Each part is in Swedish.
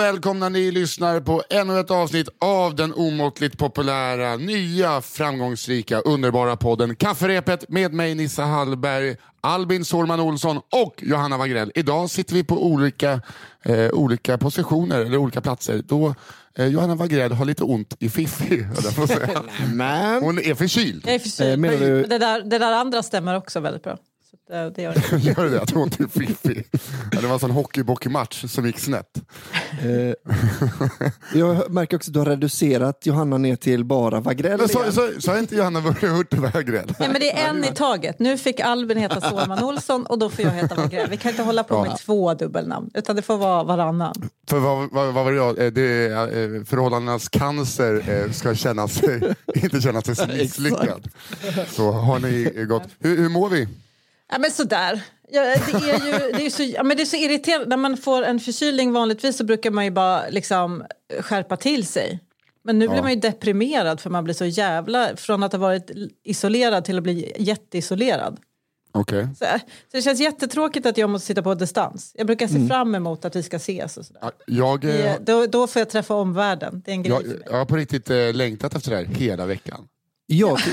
Och välkomna ni lyssnar på ännu ett avsnitt av den omåttligt populära, nya, framgångsrika, underbara podden Kafferepet med mig Nissa Hallberg, Albin Sårman Olsson och Johanna Wagrell. Idag sitter vi på olika, eh, olika positioner, eller olika platser. Då eh, Johanna Wagrell har lite ont i fiffi, Hon är förkyld. Jag är förkyld. Eh, menar du- det, där, det där andra stämmer också väldigt bra. Så det, det gör det. Gör det? Att hon har ont i fiffi. Ja, det var en sån hockeybockeymatch som gick snett. eh, jag märker också att du har reducerat Johanna ner till bara Wagrell Sa inte Johanna Hurtig Wagrell? Nej, men det är en i taget. Nu fick Albin heta Sårman Olsson och då får jag heta Wagrell. Vi kan inte hålla på med två dubbelnamn, utan det får vara varannan. För vad, vad, vad var det jag? Eh, Det eh, förhållandenas cancer ska känna sig, inte känna sig som misslyckad. Så har ni gått... Hur, hur mår vi? Ja, men sådär. Ja, det, är ju, det, är så, ja, men det är så irriterande. När man får en förkylning vanligtvis så brukar man ju bara liksom skärpa till sig. Men nu blir man ju deprimerad för man blir så jävla... Från att ha varit isolerad till att bli jätteisolerad. Okej. Så, så det känns jättetråkigt att jag måste sitta på distans. Jag brukar se fram emot att vi ska ses. Och sådär. Ja, Jag, eh, Det- Då, då får jag träffa omvärlden. Det är en grej jag, för mig. jag har på riktigt eh, längtat efter det här hela veckan. Jag, ty-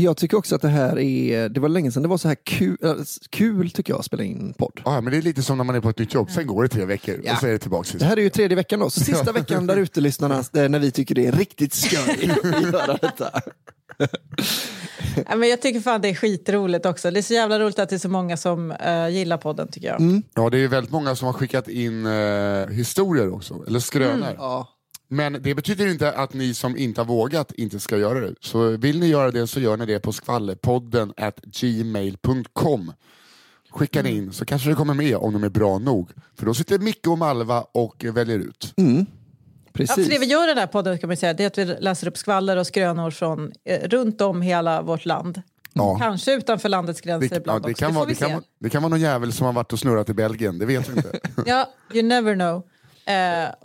jag tycker också att det här är, det var länge sedan det var så här kul, äh, kul tycker jag att spela in podd. Ja, men det är lite som när man är på ett nytt jobb, sen går det tre veckor Ja. och så är det tillbaka. Det här är ju tredje veckan då, så sista veckan där ute lyssnarna, eh, när vi tycker det är riktigt skoj att göra detta. Ja, men jag tycker fan det är skitroligt också. Det är så jävla roligt att det är så många som eh, gillar podden tycker jag. Ja, det är väldigt många som har skickat in eh, historier också, eller skrönor. Ja. Men det betyder inte att ni som inte har vågat inte ska göra det. Så vill ni göra det så gör ni det på skvallerpodden at gmail.com. Skickar ni in så kanske det kommer med om de är bra nog. För då sitter Micke och Malva och väljer ut. Ja, Precis. för det vi gör i den här podden kan man säga, det är att vi läser upp skvaller och skrönor från eh, runt om hela vårt land. Ja. Kanske utanför landets gränser Det, ja, ibland det, också. kan Det vara, det, kan, det kan vara någon jävel som har varit och snurrat i Belgien, det vet vi inte. Ja, you never know. Eh,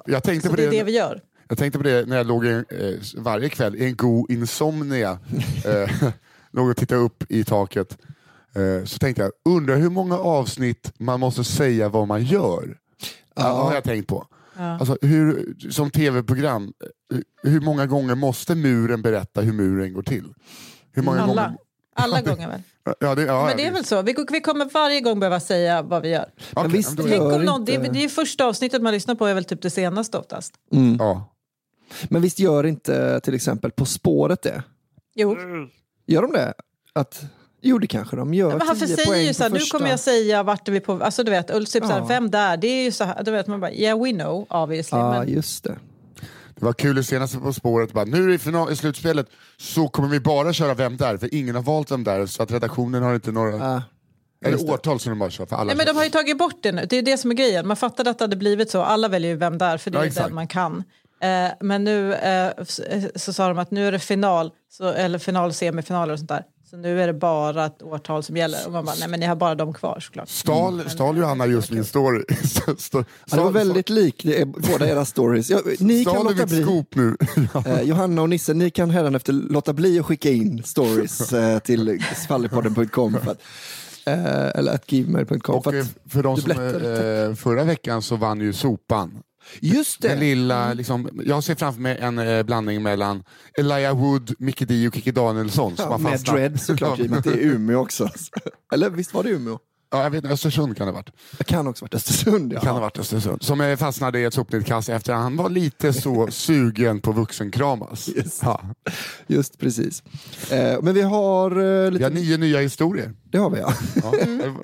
Jag tänkte, så på det är det, det vi gör. Jag tänkte på det när jag låg i, eh, varje kväll i en god insomnia. eh, låg och tittade upp i taket. Eh, så tänkte jag, undrar hur många avsnitt man måste säga vad man gör. Ja. har jag tänkt på. Alltså, hur, som tv-program, eh, hur många gånger måste muren berätta hur muren går till? Hur många Alla. gånger? Alla gånger väl? Ja, det, ja, Men det är väl så. Vi, vi kommer varje gång behöva säga vad vi gör. Okej, visst, då- Gör någon, det, det är första avsnittet man lyssnar på är väl typ det senaste oftast. ja. Men visst gör inte till exempel På spåret det? Jo. Gör de det? Att, jo det kanske de gör. Men han 10 säger ju så här, nu kommer jag säga vart är vi på, alltså du vet, Ulf typ så här, Ja. vem där, det är ju så här, du vet man bara, yeah we know obviously. Ja, men, just det. Det var kul i senaste På spåret, bara, nu i, final, i slutspelet så kommer vi bara köra Vem där? För ingen har valt Vem där, så att redaktionen har inte några... Ja. eller årtal som de bara kör för alla. nej, men de har ju tagit bort det nu, det är det som är grejen. Man fattade att det hade blivit så, alla väljer ju vem där för det Ja, är exakt. den man kan. Eh, men nu eh, eh, så sa de att nu är det final, så, eller final, semifinaler och sånt där. Så nu är det bara ett årtal som gäller. Och man bara, nej men ni har bara dem kvar såklart. Stal, stal Johanna just min story? St- st- Ja, det var väldigt lik båda era stories. Ja, ni kan Stal du låta bli. scoop nu? Eh, Johanna och Nisse, ni kan hädanefter låta bli att skicka in stories eh, till skvallerpodden.com för att, eh, eller att gmail.com. Och för eh, att- för de som, eh, förra veckan så vann ju Sopan. Just Den det! lilla, liksom, jag ser framför mig en eh, blandning mellan Elijah Wood, Micke Di och Kikki Danielsson. Som har med fastnat. Dread såklart, i och med att det är Umeå också. Eller visst var det Umeå? Ja, jag vet Östersund kan det ha varit. Det kan också varit Östersund. Ja. Kan ha varit Östersund. Som eh, fastnade i ett sopnedkast efter att han var lite så sugen på vuxenkramas. Just. Ja. Just precis. Eh, men vi har eh, Vi lite... har nio nya historier. Det har vi ja. Ja.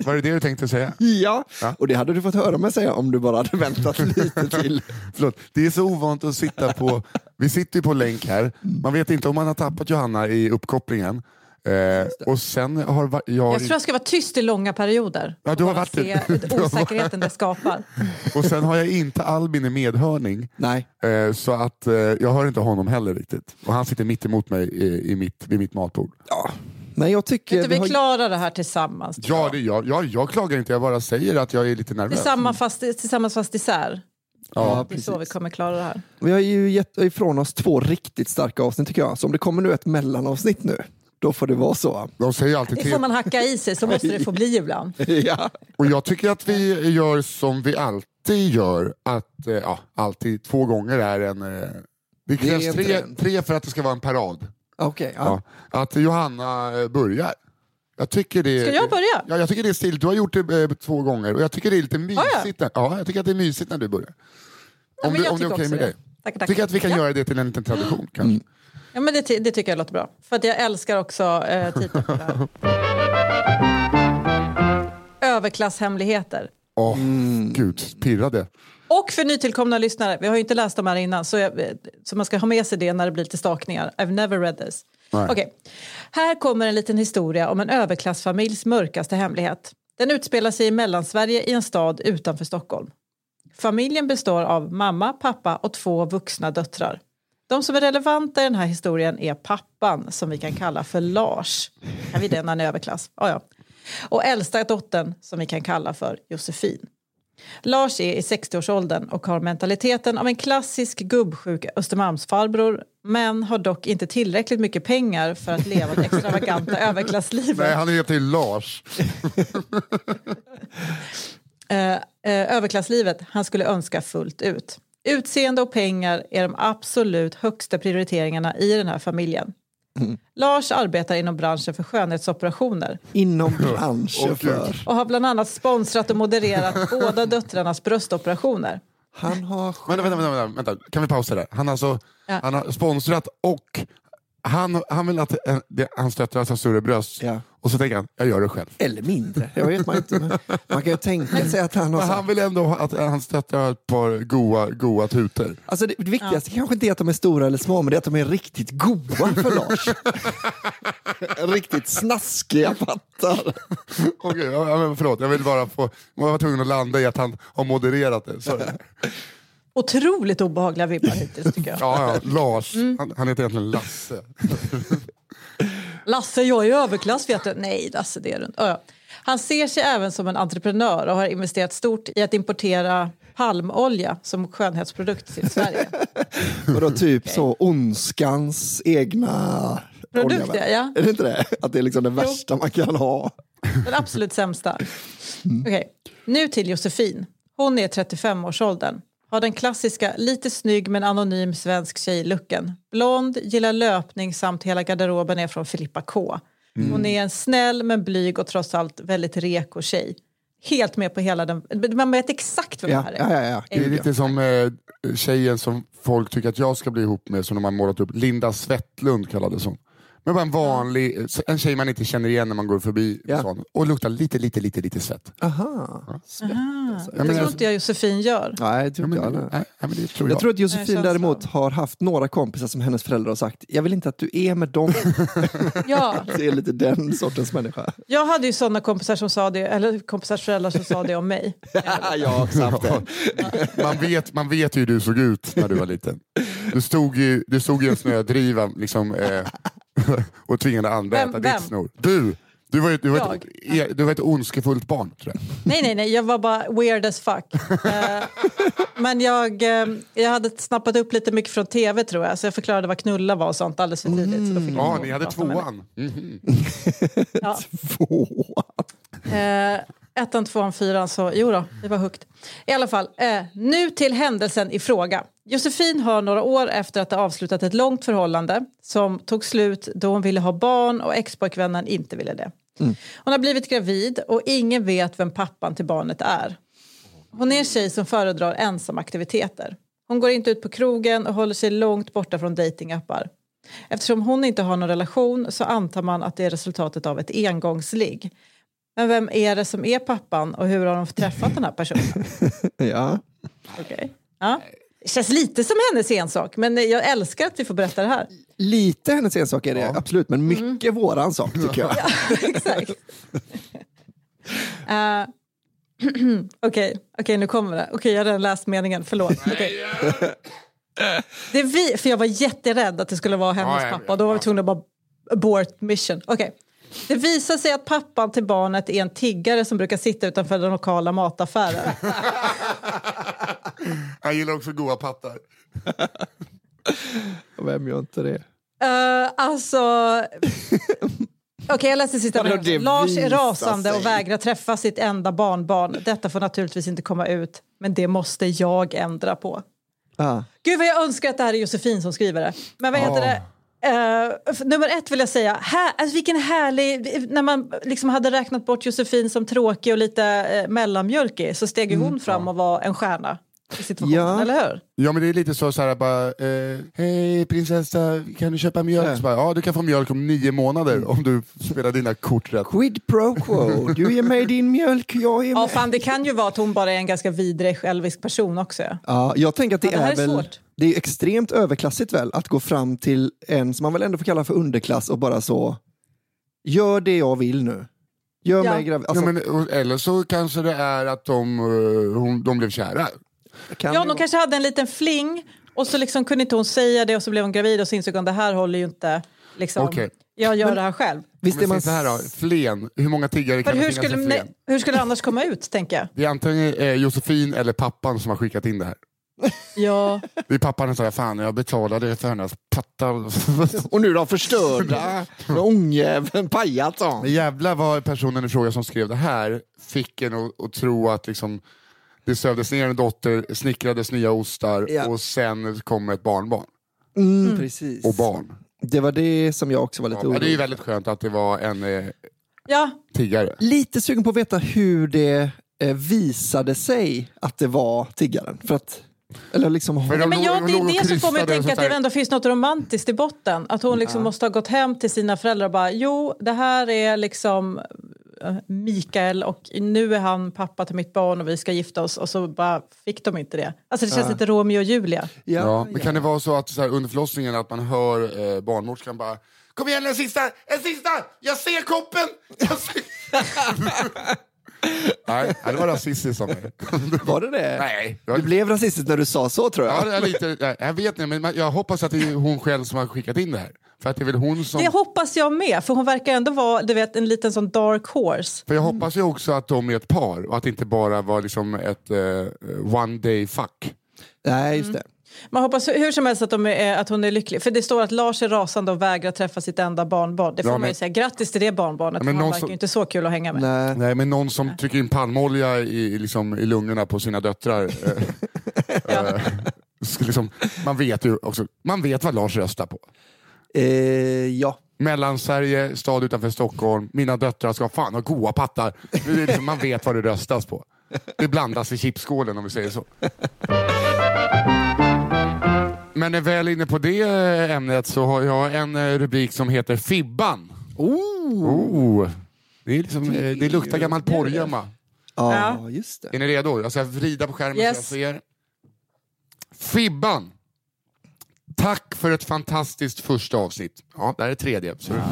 Var det det du tänkte säga? ja. Ja. Och det hade du fått höra mig säga om du bara hade väntat lite till. Förlåt, det är så ovant att sitta på, vi sitter ju på länk här, man vet inte om man har tappat Johanna i uppkopplingen. Eh, och sen har va- jag, Jag tror jag ska vara tyst i långa perioder. Ja, du har varit se det. Du har osäkerheten det skapar. och sen har jag inte Albin i medhörning. Nej. Eh, så att eh, jag hör inte honom heller riktigt. Och han sitter mitt emot mig i, i mitt, vid mitt matbord. Ja. Men jag tycker... Vet du, vi har- klarar det här tillsammans. Ja, jag. det, jag, jag, jag klagar inte, jag bara säger att jag är lite nervös. Tillsammans fast, tillsammans fast isär. Ja. Det är så vi kommer klara det här. Vi har ju gett ifrån oss två riktigt starka avsnitt tycker jag. Så om det kommer nu ett mellanavsnitt nu, då får det vara så. De säger alltid Det till. får man hacka i sig, så måste det få bli ibland. ja. Och jag tycker att vi gör som vi alltid gör att, eh, ja, alltid två gånger är en... Eh, det krävs tre, tre för att det ska vara en parad. Okej, ja. Ja. Att Johanna eh, börjar. Jag tycker det, Ska jag börja? Ja, jag tycker det är stiligt. Du har gjort det eh, två gånger och jag tycker det är lite mysigt. när, ja, jag tycker att det är mysigt när du börjar. Ja, Om, men det, jag om det är okej också med det. dig. Tack, tack. tycker att vi kan Ja. göra det till en liten tradition kanske. Ja, men det, det tycker jag låter bra. För att jag älskar också eh, titeln på det här. Överklasshemligheter. Åh, gud, pirrade. Och för nytillkomna lyssnare, vi har ju inte läst dem här innan så, jag, så man ska ha med sig det när det blir lite stakningar. I've never read this. Okej. Här kommer en liten historia om en överklassfamiljs mörkaste hemlighet. Den utspelar sig i Mellansverige i en stad utanför Stockholm. Familjen består av mamma, pappa och två vuxna döttrar. De som är relevanta i den här historien är pappan som vi kan kalla för Lars. Kan vi det när han är överklass? Ja, ja. Och äldsta dottern som vi kan kalla för Josefin. Lars är i 60-årsåldern och har mentaliteten av en klassisk gubbsjuk Östermalmsfarbror men har dock inte tillräckligt mycket pengar för att leva det extravaganta överklasslivet. Nej, han heter ju Lars. eh, eh, överklasslivet han skulle önska fullt ut. Utseende och pengar är de absolut högsta prioriteringarna i den här familjen. Lars arbetar inom branschen för skönhetsoperationer Inom branschen för. och har bland annat sponsrat och modererat båda döttrarnas bröstoperationer. Han har... Vänta, vänta, vänta, vänta, kan vi pausa där? Han, har alltså, Ja. han har sponsrat och han, han vill att eh, det, hans döttrar ska ha större bröst. Ja. Och så tänker han, jag gör det själv. Eller mindre, jag vet man inte. Man kan ju tänka sig att han har... Men han vill ändå att hans döttrar har ett par goa, goa tutor. Alltså det, det viktigaste kanske inte är att de är stora eller små, men det är att de är riktigt goa för Lars. riktigt snaskiga pattar. Okej, ja, ja, men förlåt, jag vill bara få, jag var tvungen att landa i att han har modererat det. Sorry. Otroligt obehagliga vibbar hittills tycker jag. Ja, ja, Lars, Mm. han, han heter egentligen Lasse. Lasse, jag är överklass vet du. Nej, Lasse det är du inte. Han ser sig även som en entreprenör och har investerat stort i att importera palmolja som skönhetsprodukt till Sverige. Och då typ så ondskans egna olja, ja. Är det inte det? Att det är liksom det värsta man kan ha. Den absolut sämsta. Okej, Nu till Josefin. Hon är 35-årsåldern. Har den klassiska, lite snygg men anonym svensk tjejlooken. Blond, gillar löpning samt hela garderoben är från Filippa K. Hon är en snäll men blyg och trots allt väldigt reko tjej. Helt med på hela den... Man vet exakt vem det Ja, här är. ja, ja, ja. Det är ja. lite som eh, tjejen som folk tycker att jag ska bli ihop med, som de har målat upp. Linda Svettlund kallades hon. Men bara en vanlig, en tjej man inte känner igen när man går förbi. Ja. Sån, och luktar lite, lite, lite, lite svett. Aha. Svett, alltså. Det men tror alltså- inte jag Josefin gör. Nej, det tror Ja, inte jag. nej, men det tror jag. Jag tror att Josefin däremot har haft några kompisar som hennes föräldrar har sagt, jag vill inte att du är med dem. Ja, Det är lite den sortens människa. jag hade ju sådana kompisar som sa det, eller kompisars föräldrar som sa det om mig. jag har också haft det. man, vet, man vet ju hur du såg ut när du var liten. Du stod ju, du stod ju en snödriva liksom, eh, och tvingade andra Vem- äta vem? ditt snor. Du! Du var, ju- du, var ett, Jag? e- du var ett ondskefullt barn tror jag. Nej, nej, nej, jag var bara weird as fuck. Eh, men jag, eh, jag hade snappat upp lite mycket från tv tror jag, så jag förklarade vad knulla var och sånt alldeles för tidigt. Så då fick jag Ja, ni hade tvåan. Mhm. Ja. Två. Eh, ettan, tvåan, fyran, så jo då, det var högt. I alla fall, nu till händelsen i fråga. Josefin har några år efter att ha avslutat ett långt förhållande som tog slut då hon ville ha barn och expojkvännen inte ville det. Hon har blivit gravid och ingen vet vem pappan till barnet är. Hon är en tjej som föredrar ensamaktiviteter. Hon går inte ut på krogen och håller sig långt borta från datingappar. Eftersom hon inte har någon relation så antar man att det är resultatet av ett engångsligg. Men vem är det som är pappan och hur har de träffat den här personen? Ja. Okej. Ja. Det känns lite som hennes ensak, men jag älskar att vi får berätta det här. Lite hennes ensak är det, absolut, men mycket våran sak tycker jag. Exakt. Eh, Okej, okej, nu kommer det. Okej, jag har redan läst meningen, förlåt. Okej. Det vi, för jag var jätterädd att det skulle vara hennes Ja, ja, pappa. Då var vi tvungna att bara abort mission. Okej. Det visar sig att pappan till barnet är en tiggare som brukar sitta utanför den lokala mataffären. Jag gillar också goa pattar. Vem gör inte det? Uh, alltså... Okej, jag läser sista meningen. det Lars är rasande och sig. vägrar träffa sitt enda barnbarn. Detta får naturligtvis inte komma ut, men det måste jag ändra på. Ah. Gud vad jag önskar att det här är Josefin som skriver det. Men vad heter det? Eh, f- nummer ett vill jag säga, här, alltså vilken härlig, när man liksom hade räknat bort Josefin som tråkig och lite uh, mellanmjölkig så steg ju hon fram och var en stjärna i situationen, Ja. eller hur? Ja men det är lite så, så här, bara, eh, hej prinsessa, kan du köpa mjölk? Ja. Bara, ja du kan få mjölk om nio månader om du spelar dina kort rätt. Quid pro quo. Du ger mig din mjölk, jag ger Ja, mig... fan, det kan ju vara att hon bara är en ganska vidrig självisk person också. Ja, jag tänker att det, Ja, det är, är väl svårt. det är extremt överklassigt väl att gå fram till en som man väl ändå får kalla för underklass och bara så gör det jag vill nu. Gör Ja. mig gravid. Alltså, ja, men, eller så kanske det är att de, eh, hon, de blev kära. Kan Ja, det de kanske hade en liten fling och så liksom kunde inte hon säga det och så blev hon gravid och så insåg hon det här håller ju inte. Liksom. Okej. Jag gör Men- det här själv. Visst är man... så här då, flen, hur många tiggare kan det hur finnas skulle, i nej, flen? hur skulle det annars komma ut, tänker jag? Det är antingen eh, Josefin eller pappan som har skickat in det här. Ja. Det är pappan som säger, fan jag betalade för hennes pattar. Och nu då förstörda ångjäveln pajat. Men jävlar vad personen i fråga som skrev det här fick en att, att tro att liksom, det sövdes ner en dotter, snickrades nya ostar Ja. och sen kommer ett barnbarn. Mm, Precis. Och barn. Det var det som jag också var lite Ja, det är ju väldigt skönt att det var en eh, ja, tiggare. Lite sugen på att veta hur det eh, visade sig att det var tiggaren. För att, eller liksom, För de men låg- ja, de det låg och är det som får mig att tänka att det ändå finns något romantiskt i botten. Att hon liksom måste ha gått hem till sina föräldrar och bara jo, det här är liksom Mikael och nu är han pappa till mitt barn och vi ska gifta oss och så bara fick de inte det. Alltså det känns lite Romeo och Julia. ja, Ja, men kan det vara så att så här, under förlossningen att man hör eh, barnmorskan bara Kom igen en sista, en sista! Jag ser koppen! Jag ser... nej, det var rasistiskt av mig. Var det det? nej, det Du var... blev rasistisk när du sa så tror jag. Ja, det är lite, jag vet inte, men jag hoppas att det är hon själv som har skickat in det här. För att det är väl hon som... Det hoppas jag med, för hon verkar ändå vara du vet, en liten sån dark horse. För jag hoppas ju också att de är ett par och att det inte bara var liksom ett eh, one day fuck. Nej, just det. Man hoppas hur som helst att, de är, att hon är lycklig. För det står att Lars är rasande och vägrar träffa sitt enda barnbarn. Det får Ja, man ju men- säga. Grattis till det barnbarnet, Ja, men han någon verkar som- ju inte så kul att hänga med. Nej. Nej, men någon som trycker in palmolja i, liksom, i lungorna på sina döttrar. Eh, eh, liksom, man vet ju också, man vet vad Lars röstar på. Eh, ja. Mellansverige, stad utanför Stockholm, mina döttrar ska fan ha goa pattar. Liksom, man vet vad det röstas på. Det blandas i chipsskålen om vi säger så. Men är väl inne på det ämnet så har jag en eh, rubrik som heter Fibban. Oh. Det, är liksom, eh, det luktar gammal porrgömma. Ja, Ja. just det. Är ni redo? Jag ska vrida på skärmen Yes. så jag ser. Fibban. Tack för ett fantastiskt första avsnitt. Ja, det här är tredje. Så.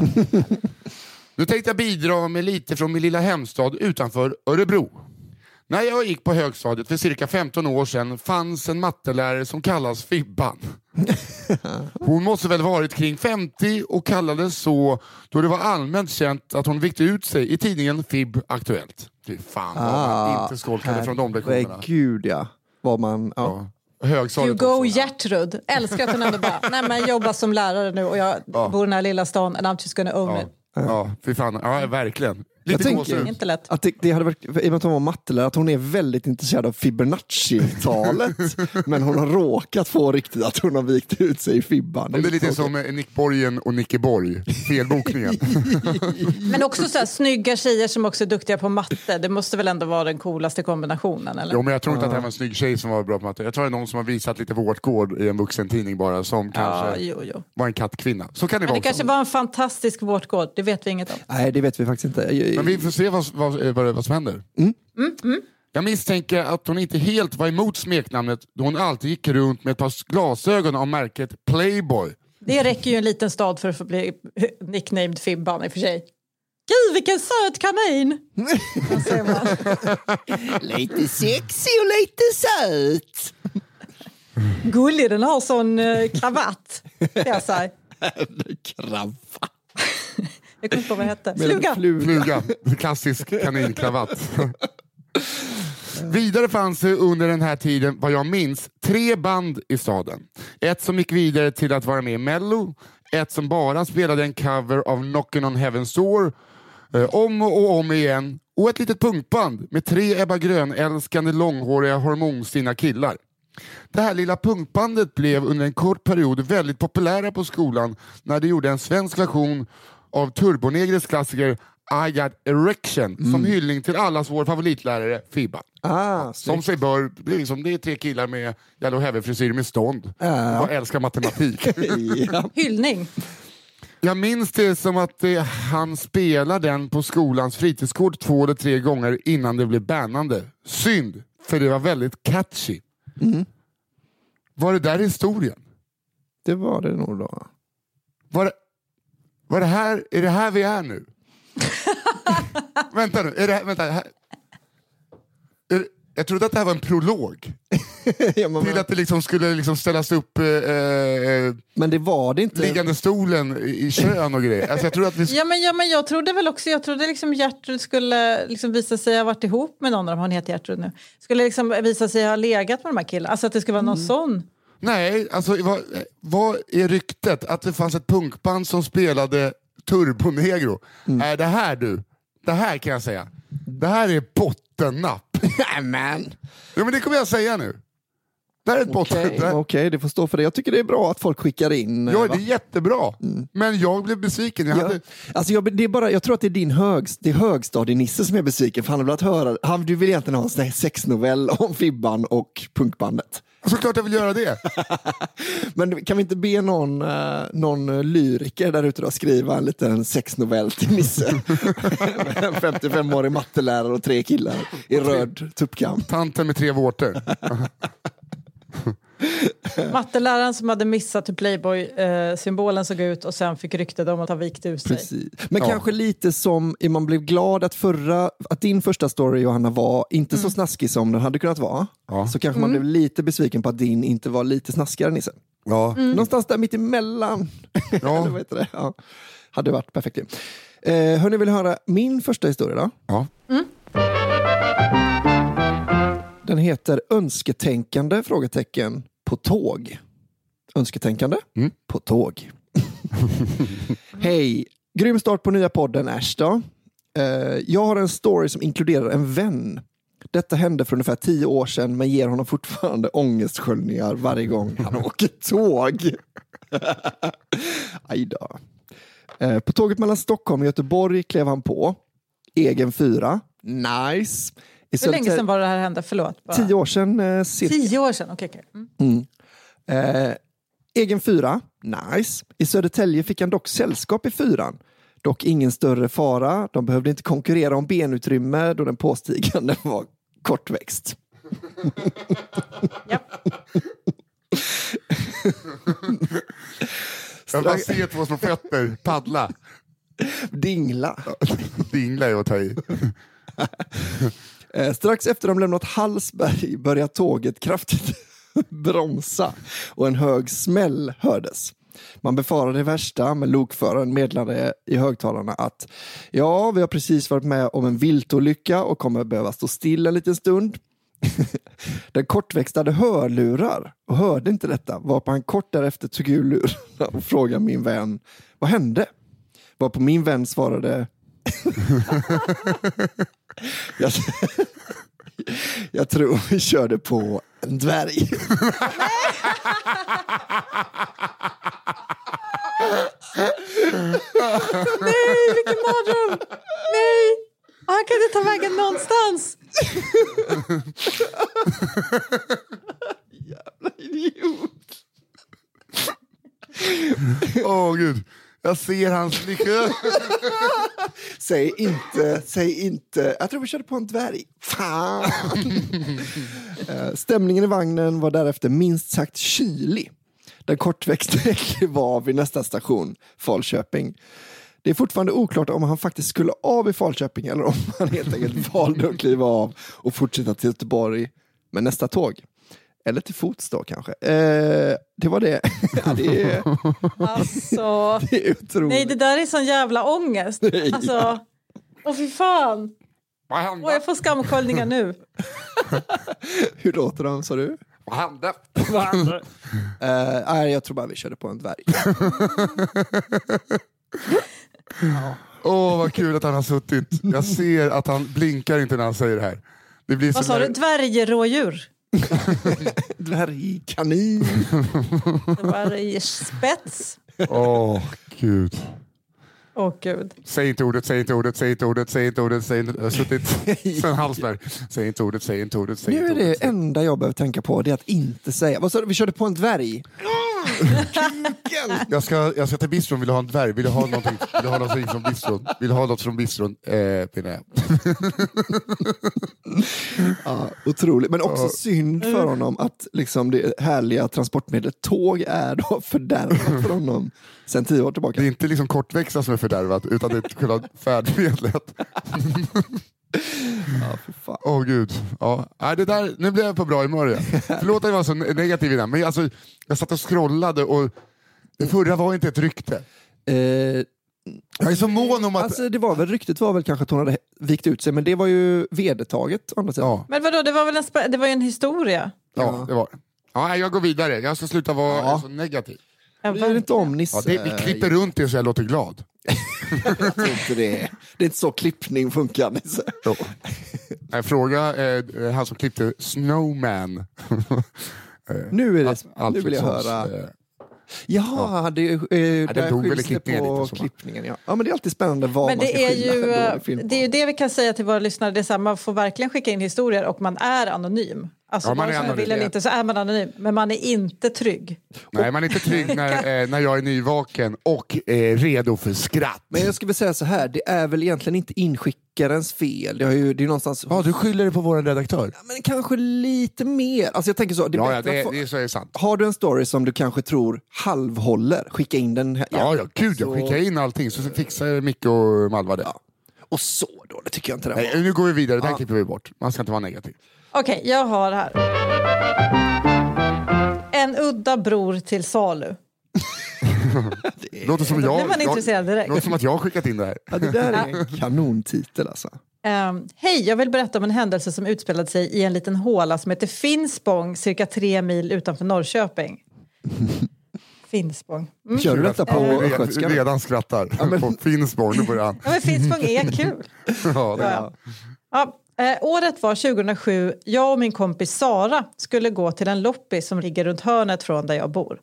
Nu tänkte jag bidra med lite från min lilla hemstad utanför Örebro. När jag gick på högstadiet för cirka 15 år sedan fanns en mattelärare som kallas Fibban. Hon måste väl varit kring 50 och kallades så då det var allmänt känt att hon vikt ut sig i tidningen Fib Aktuellt. Fy fan vad man inte skolkade från de lektionerna. Gud ja. Vad man, ja. Ja. You Högstadiet go också. Gertrud. Älskar att hon ändå bara, nej men jag jobbar som lärare nu och jag Ja. bor i den här lilla stan and I'm just gonna own Ja. it. Ja, fy fan. Ja, verkligen. Jag tänker-. Inte lätt. Att det, det hade varit, i och med att hon var mattelärare, att hon är väldigt intresserad av Fibonacci-talet. men hon har råkat få riktigt att hon har vikt ut sig i Fibban. Det är lite som Nick Borgen och Nicke Borg. Felbokningen. Men också så här, snygga tjejer som också är duktiga på matte. Det måste väl ändå vara den coolaste kombinationen? Eller? jo, men jag tror inte att det här var en snygg tjej som var bra på matte. Jag tror det är någon som har visat lite vårtgård i en vuxentidning bara som ja, kanske jo, jo. var en kattkvinna. Så kan det Men vara det kanske också. var en fantastisk vårtgård, det vet vi inget om. Nej, det vet vi faktiskt inte. Men vi får se vad, vad, vad, vad som händer. Jag misstänker att hon inte helt var emot smeknamnet då hon alltid gick runt med ett par glasögon av märket Playboy. Det räcker ju en liten stad för att få bli nicknamed Fibban i och för sig. Gud vilken söt kanin! Lite sexig och lite söt. Gullig den har sån eh, kravatt. kan Jag, kommer inte på vad det hette. Fluga. Fluga, klassisk kaninkravatt. Vidare fanns det under den här tiden, vad jag minns, tre band i staden. Ett som gick vidare till att vara med i Mello, ett som bara spelade en cover av Knockin' on Heaven's Door eh, om och om igen och ett litet punkband med tre Ebba Grön-älskande långhåriga hormonstinna killar. Det här lilla punkbandet blev under en kort period väldigt populära på skolan när de gjorde en svensk version av Turbonegres klassiker I got erection som hyllning till allas vår favoritlärare Fibban. Ah, Som sig bör, det är, liksom, det är tre killar med yellow heavy-frisyr med stånd Ja. och älskar matematik. ja. Hyllning. Jag minns det som att det, han spelade den på skolans fritidsgård två eller tre gånger innan det blev bannande. Synd, för det var väldigt catchy. Var det där historien? Det var det nog då. Var det, var det här, är det här vi är nu? vänta nu, är det här, vänta. Här, är, jag trodde att det här var en prolog ja, men, till att det liksom skulle liksom ställas upp eh, eh, men det var det inte. liggande stolen i, i kön och grejer. Alltså jag trodde att vi Ja men, ja, men jag trodde väl också, jag trodde liksom Gertrud skulle liksom visa sig ha varit ihop med någon av dem, hon heter Gertrud nu. Skulle liksom visa sig ha legat med de här killarna, alltså att det skulle vara någon sån. Nej, alltså vad, vad är ryktet? Att det fanns ett punkband som spelade Turbonegro. Är det här du? Det här kan jag säga. Det här är bottennapp. Nämen! Ja, men det kommer jag säga nu. Det här är ett botten... Okej, här- okej, det får stå för det. Jag tycker det är bra att folk skickar in. eh, Ja, va? det är jättebra. Men jag blev besviken. Jag Ja. hade... Alltså jag, det är bara, jag tror att det är din hög, det är högstadienisse som är besviken för han har velat höra, han, du vill egentligen ha en sexnovell om Fibban och punkbandet. Såklart jag vill göra det. Men kan vi inte be någon, eh, någon lyriker där ute då skriva en liten sexnovell till Nisse? en 55-årig mattelärare och tre killar i röd tuppkam. Tanten med tre vårtor. Matteläraren som hade missat hur Playboy-symbolen såg ut och sen fick ryktet om att ha vikt ur sig. Precis. Men Ja. kanske lite som man blev glad att, förra, att din första story Johanna var inte så snaskig som den hade kunnat vara. Ja. Så kanske man blev lite besviken på att din inte var lite snaskigare Nisse. Ja. Någonstans där mitt emellan. Ja. Eller vad det? Ja. Hade varit perfekt. Eh, hörni, vill höra min första historia då? Ja. Den heter Önsketänkande? Frågetecken på tåg. Önsketänkande Mm. på tåg. Hej! Grym start på nya podden Ash då. Eh, jag har en story som inkluderar en vän. Detta hände för ungefär tio år sedan men ger honom fortfarande ångestsköljningar varje gång han åker tåg. Aj då. Eh, På tåget mellan Stockholm och Göteborg klev han på. Egen fyra. Nice. Hur länge sedan var det här hände? Förlåt. Bara. Tio år sedan eh, cirka. Tio år sedan? Okej, okej. Mm. Eh, egen fyra, nice. I Södertälje fick han dock sällskap i fyran. Dock ingen större fara. De behövde inte konkurrera om benutrymme då den påstigande var kortväxt. Japp. Jag bara ser två små fötter paddla. Dingla. Dingla är att ta i. Eh, strax efter de lämnat Hallsberg började tåget kraftigt bromsa och en hög smäll hördes. Man befarade det värsta, men lokföraren meddelade i högtalarna att ja, vi har precis varit med om en viltolycka och kommer behöva stå still en liten stund. Den kortväxtade hörlurar och hörde inte detta, varpå han kort därefter tog ur lurarna och frågade min vän vad hände? Varpå min vän svarade jag, jag tror vi körde på en dvärg. Nej, vilken mardröm! Nej! Han kan inte ta vägen någonstans. Idiot. Åh gud. Jag ser hans blick. Säg inte, säg inte, jag tror vi körde på en dvärg. Fan. Eh, Stämningen i vagnen var därefter minst sagt kylig. Den kortväxte av vid nästa station, Falköping. Det är fortfarande oklart om han faktiskt skulle av i Falköping eller om han helt enkelt valde att kliva av och fortsätta till Göteborg med nästa tåg. Eller till fots då kanske. Eh, det var det. Ja, det, är, Alltså, det är otroligt. nej, det där är sån jävla ångest. Nej. Alltså, åh fy fan. Vad Åh, hände? jag får skamsköljningar nu. Hur låter de sa du? Vad hände? Eh, nej, jag tror bara vi körde på en dvärg. Åh, vad kul att han har suttit. Jag ser att han blinkar inte när han säger det här. Det blir Vad sa där- du? Dvärgrådjur? Dvärgkanin. Dvärgspets? Åh, gud. Åh gud. Säg inte ordet, säg inte ordet, säg inte ordet, säg inte ordet, säg inte Jag har suttit sen Hallsberg. Säg inte ordet, säg inte ordet, säg Nu är det ordet. enda jag behöver tänka på, det är att inte säga. Vad sa du, vi körde på en dvärg? Jag ska, jag ska till bistron, vill du ha en dvärg? Vill du ha någonting, vill du ha någonting från bistron? Vill du ha något från bistron? Eh, menar. Ja, otroligt. Men också synd för honom att liksom det härliga transportmedlet tåg är då fördärvat för honom sen tio år tillbaka. Det är inte liksom kortväxta som är fördärvat, utan det är själva färdmedlet. Ja, för fan. Åh gud. Ja. Nej, det där, nu blev jag på bra humör igen. Förlåt att jag var så negativ innan, men alltså, jag satt och scrollade och det förra var inte ett rykte. Eh, Jag är så mån om att... alltså, det var väl, ryktet var väl kanske att hon hade vikt ut sig, men det var ju vedertaget. andra sidan. ja, Men vadå, det var väl en, spe- det var ju en historia? ja, det var det. Ja, jag går vidare, jag ska sluta vara Ja. så negativ. Ja, Bryr inte om Nisse. Ja, det, vi klipper runt det så jag låter glad. Jag tror inte det. Det är inte så klippning funkar. Nisse. Jo. Fråga eh, han som klippte Snowman. Nu, är det, nu Alfredssons, vill jag höra. eh, Jaha, det, eh, där väl i skills det på lite, klippningen. Ja. ja, men det är alltid spännande vad Men man ska det är, ju, det är ju det vi kan säga till våra lyssnare. Det är så här, man får verkligen skicka in historier och man är anonym. Alltså, Ja, man är vill inte så är man anonym. Men man är inte trygg. Nej, man är inte trygg när, eh, när jag är nyvaken och eh, redo för skratt. Men jag skulle säga så här, det är väl egentligen inte inskickarens fel. Det, har ju, det är någonstans... Ja, du skyller det på vår redaktör. Ja, Men kanske lite mer. Alltså jag tänker så, det är Ja, det, få- det är så är det sant. Har du en story som du kanske tror halvhåller, skicka in den. Här. Ja, ja, gud, jag Så- skickar in allting så fixar Micke och Malva det. Ja. Och så då, det tycker jag inte det var. Nej, nu går vi vidare, det här Ja. klipper vi bort. Man ska inte vara negativ. Okej, jag har här. En udda bror till salu. Låter som blir jag, man intresserad direkt. låter som att jag har skickat in det här. Ja, det där är en kanontitel alltså. Ehm, Hej, jag vill berätta om en händelse som utspelade sig i en liten håla som heter Finspång, cirka tre mil utanför Norrköping. Finspång. Mm. Kör du detta på östgötska? Redan skrattar. men- På Finspång, nu börjar han. Ja, men Finspång är kul. Ja, det, Ja, ja. Eh, året var 2007. Jag och min kompis Sara skulle gå till en loppis som ligger runt hörnet från där jag bor.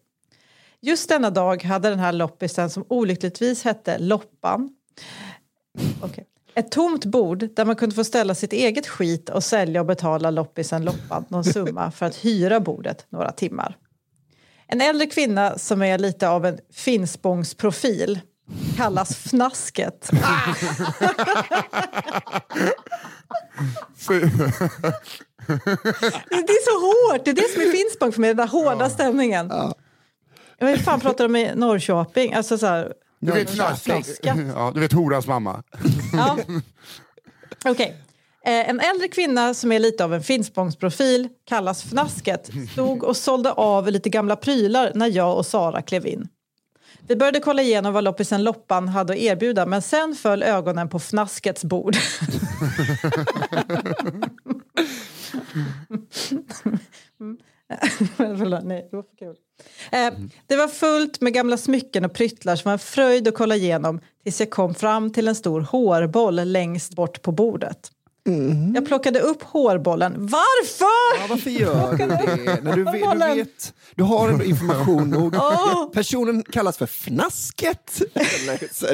Just denna dag hade den här loppisen som olyckligtvis hette Loppan okay. ett tomt bord där man kunde få ställa sitt eget skit och sälja och betala loppisen Loppan någon summa för att hyra bordet några timmar. En äldre kvinna som är lite av en Finspångsprofil kallas Fnasket. Det är så hårt, det är det som är Finspång för mig, den där hårda stämningen. Jag vet fan pratar de i Norrköping? Alltså så här, Du vet, Fnaskat. ja, du vet horans mamma. Ja. Okej. Eh, En äldre kvinna som är lite av en Finspångsprofil, kallas Fnasket, stod och sålde av lite gamla prylar när jag och Sara klev in. Vi började kolla igenom vad loppisen Loppan hade att erbjuda men sen föll ögonen på Fnaskets bord. Förlåt, nej, det var för kul. Eh, det var fullt med gamla smycken och pryttlar som var en fröjd att kolla igenom tills jag kom fram till en stor hårboll längst bort på bordet. Jag plockade upp hårbollen. Varför? Ja, varför gör du det? När du, vet, du, vet, du har information nog. Personen kallas för Fnasket.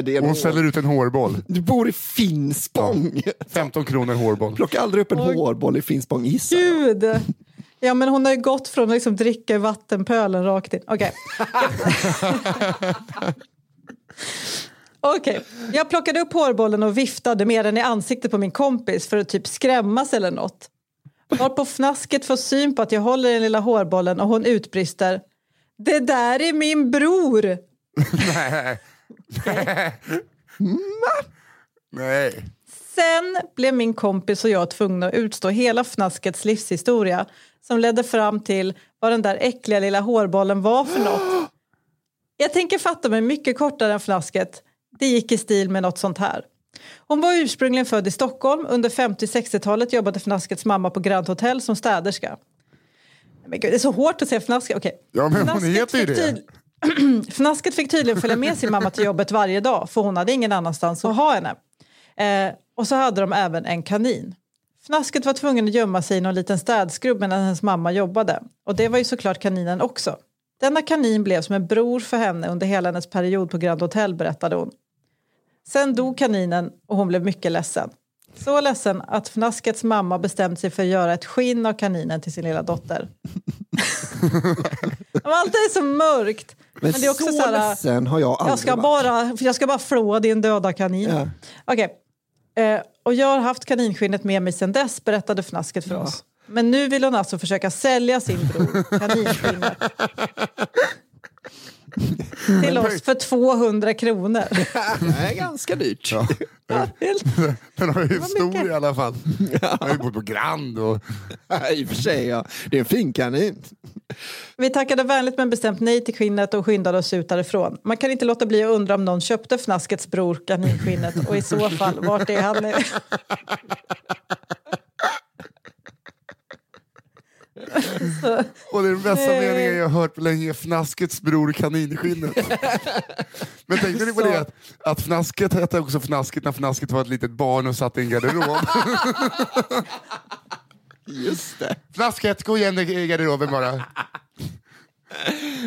Det Hon ställer ut en hårboll. Du bor i Finspång. 15 kronor hårboll. Plocka aldrig upp en Oj. hårboll i Finspång gissar jag. Gud! Ja, men hon har ju gått från att liksom dricka i vattenpölen rakt in. Okej. Okej, jag plockade upp hårbollen och viftade med den i ansiktet på min kompis för att typ skrämmas eller något. Varpå fnasket får syn på att jag håller den lilla hårbollen och hon utbrister Det där är min bror! Nej. Nej. Sen blev min kompis och jag tvungna att utstå hela fnaskets livshistoria som ledde fram till vad den där äckliga lilla hårbollen var för något. Jag tänker fatta mig mycket kortare än fnasket. Det gick i stil med något sånt här. Hon var ursprungligen född i Stockholm. Under 50-60-talet jobbade Fnaskets mamma på Grand Hotel som städerska. Men gud, det är så hårt att säga fnasket. Okej. Ja, men hon Fnasket heter ju fick det. Fnasket fick tydligen följa med sin mamma till jobbet varje dag för hon hade ingen annanstans att ha henne. Eh, och så hade de även en kanin. Fnasket var tvungen att gömma sig i någon liten städskrubb medan hennes mamma jobbade. Och det var ju såklart kaninen också. Denna kanin blev som en bror för henne under hela hennes period på Grand Hotel berättade hon. Sen dog kaninen och hon blev mycket ledsen. Så ledsen att Fnaskets mamma bestämde sig för att göra ett skinn av kaninen till sin lilla dotter. Allt är så mörkt. Men, Men det är också så, så här, ledsen har jag aldrig jag ska, varit. bara, jag ska bara flå din döda kanin. Ja. Okej. Eh, och jag har haft kaninskinnet med mig sedan dess, berättade Fnasket för oss. Men nu vill hon alltså försöka sälja sin bror kaninskinnet. Till oss för 200 kronor. Det är ganska dyrt. Ja. Den har ju stor i alla fall. Den har ju bott på Grand och... I och för sig, ja. Det är en fin kanin. Vi tackade vänligt men bestämt nej till skinnet och skyndade oss ut därifrån. Man kan inte låta bli att undra om någon köpte Fnaskets bror kaninskinnet och i så fall, vart är han nu? Så, Och det är den bästa meningen jag har hört på länge. Fnaskets bror kaninskinnet. Men tänkte ni på det att, att Fnasket hette också Fnasket när Fnasket var ett litet barn och satt i en garderob? Just det. Fnasket, gå igen i garderoben bara.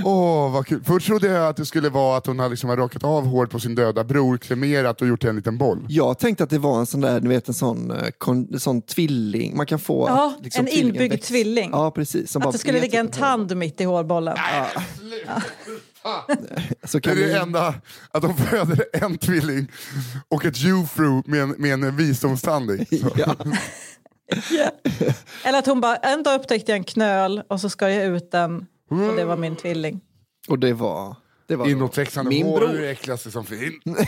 Åh, vad kul. Först trodde jag att det skulle vara att hon hade liksom rakat av hår på sin döda bror, kremerat och gjort en liten boll. Jag tänkte att det var en sån där, ni vet en sån, eh, kon, sån tvilling. Man kan få Ja, att, liksom, en inbyggd växer. tvilling. Ja, precis. Som att bara det skulle ligga en tand mitt i hårbollen. Så Det är det vi, enda, att de föder en tvilling och ett jufru med en, med en visdomstand ja. Eller att hon bara, en dag upptäckte jag en knöl och så skar jag ut den och det var min tvilling. Och det var... Det var Inåtväxande Min hår bror. är det äckligaste som finns.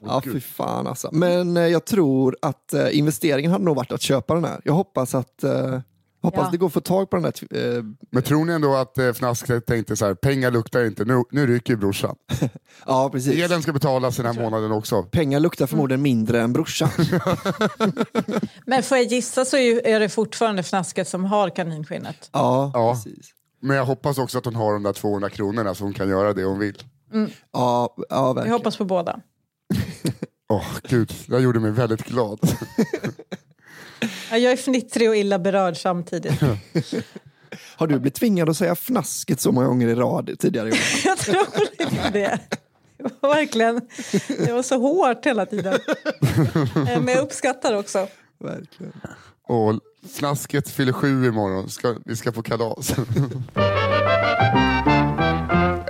Ja, fy fan alltså. Men eh, jag tror att eh, investeringen hade nog varit att köpa den här. Jag hoppas att, eh, hoppas Ja. det går att få tag på den här. tv- Eh, Men tror ni ändå att eh, Fnasket tänkte så här, pengar luktar inte, nu, nu rycker ju brorsan. ja, precis. Elen ska betalas den här månaden också. Pengar luktar förmodligen mindre än brorsan. Men får jag gissa så är det fortfarande Fnasket som har kaninskinnet. Ja, Ja. precis. Men jag hoppas också att hon har de där 200 kronorna så hon kan göra det hon vill. Ja, ja Jag verkligen. hoppas på båda. Åh gud, det gjorde mig väldigt glad. Ja, Jag är fnittrig och illa berörd samtidigt. Har du blivit tvingad att säga fnasket så många gånger i rad tidigare? Jag tror inte det. Det var verkligen det var så hårt hela tiden. Eh, Men jag uppskattar också. verkligen. Och Fnasket fyller sju imorgon, ska, vi ska få kalas.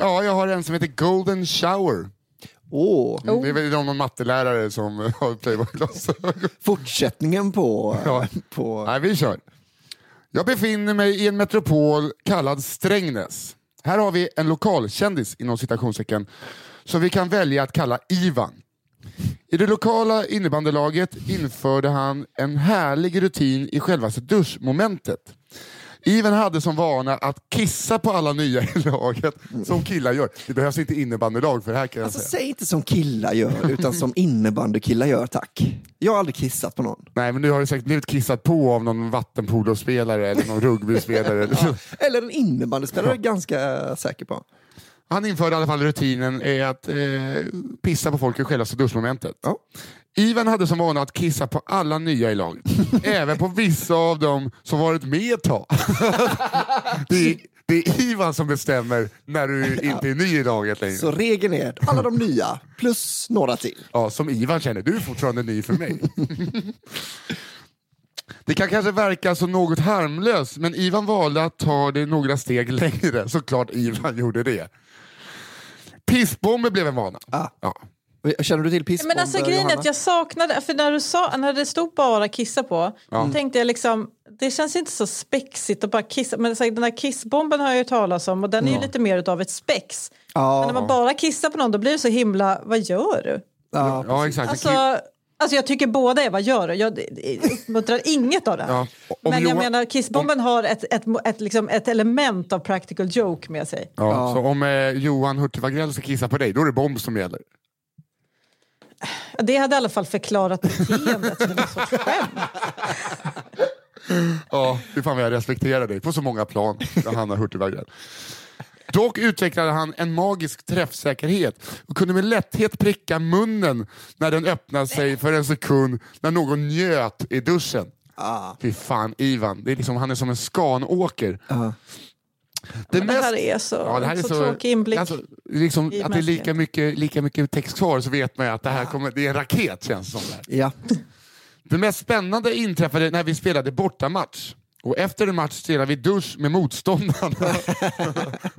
ja, jag har en som heter Golden Shower. Åh, Det är väl någon mattelärare som har playboyglasögon. fortsättningen på... Ja. på Nej, vi kör. Jag befinner mig i en metropol kallad Strängnäs. Här har vi en lokalkändis inom citationstecken som vi kan välja att kalla Ivan. I det lokala innebandylaget införde han en härlig rutin i självaste duschmomentet. Ivan hade som vana att kissa på alla nya i laget, som killar gör. Det behövs inte innebandylag för det här kan jag Alltså, säga. säg inte som killar gör, utan som innebandykillar gör, tack. Jag har aldrig kissat på någon. Nej, men du har ju säkert blivit kissat på av någon vattenpolospelare eller någon rugbyspelare. så. Eller en innebandyspelare, är jag ganska säker på. Han införde i alla fall rutinen är att eh, pissa på folk i självaste duschmomentet. Ja. Ivan hade som vana att kissa på alla nya i laget. Även på vissa av dem som varit med ett tag. det, är, det är Ivan som bestämmer när du inte är ny i laget längre. Så regeln är alla de nya, plus några till. Ja, som Ivan känner, du är fortfarande ny för mig. Det kan kanske verka som något harmlöst, men Ivan valde att ta det några steg längre. Såklart Ivan gjorde det. Pissbomber blev en vana. Ah. Ja. Känner du till pissbomber, Men alltså grejen är Johanna? att jag saknade, för när du sa, när det stod bara kissa på, Ja. då tänkte jag liksom, det känns inte så spexigt att bara kissa. Men den här kissbomben har jag ju talat om och den är ju lite mer utav ett spex. Ja, Men när man bara kissar på någon då blir det så himla, vad gör du? ja, Ja, exakt. Alltså, alltså jag tycker båda är vad gör du? Jag uppmuntrar inget av det. Ja. Om Men jag Johan- menar kissbomben har ett, ett, ett, liksom ett element av practical joke med sig. Ja, Så om eh, Johan Hurtig Wagrell ska kissa på dig, då är det bomb som gäller. Det hade i alla fall förklarat beteendet som en sorts skämt. Ja, fy fan vad jag respekterar dig på så många plan, Hanna Hurtig Dock utvecklade han en magisk träffsäkerhet och kunde med lätthet pricka munnen när den öppnade sig för en sekund när någon njöt i duschen. Ah. Fy fan, Ivan. Det är liksom, han är som en skanåker. Ah. Det, Men det här är så, Ja, det här är så, så- tråkig inblick. Alltså, liksom, att det är lika mycket, lika mycket text kvar så vet man ju att det här kommer, det är en raket känns det som. Ja. det mest spännande inträffade när vi spelade bortamatch. Och efter en match spelade vi dusch med motståndarna.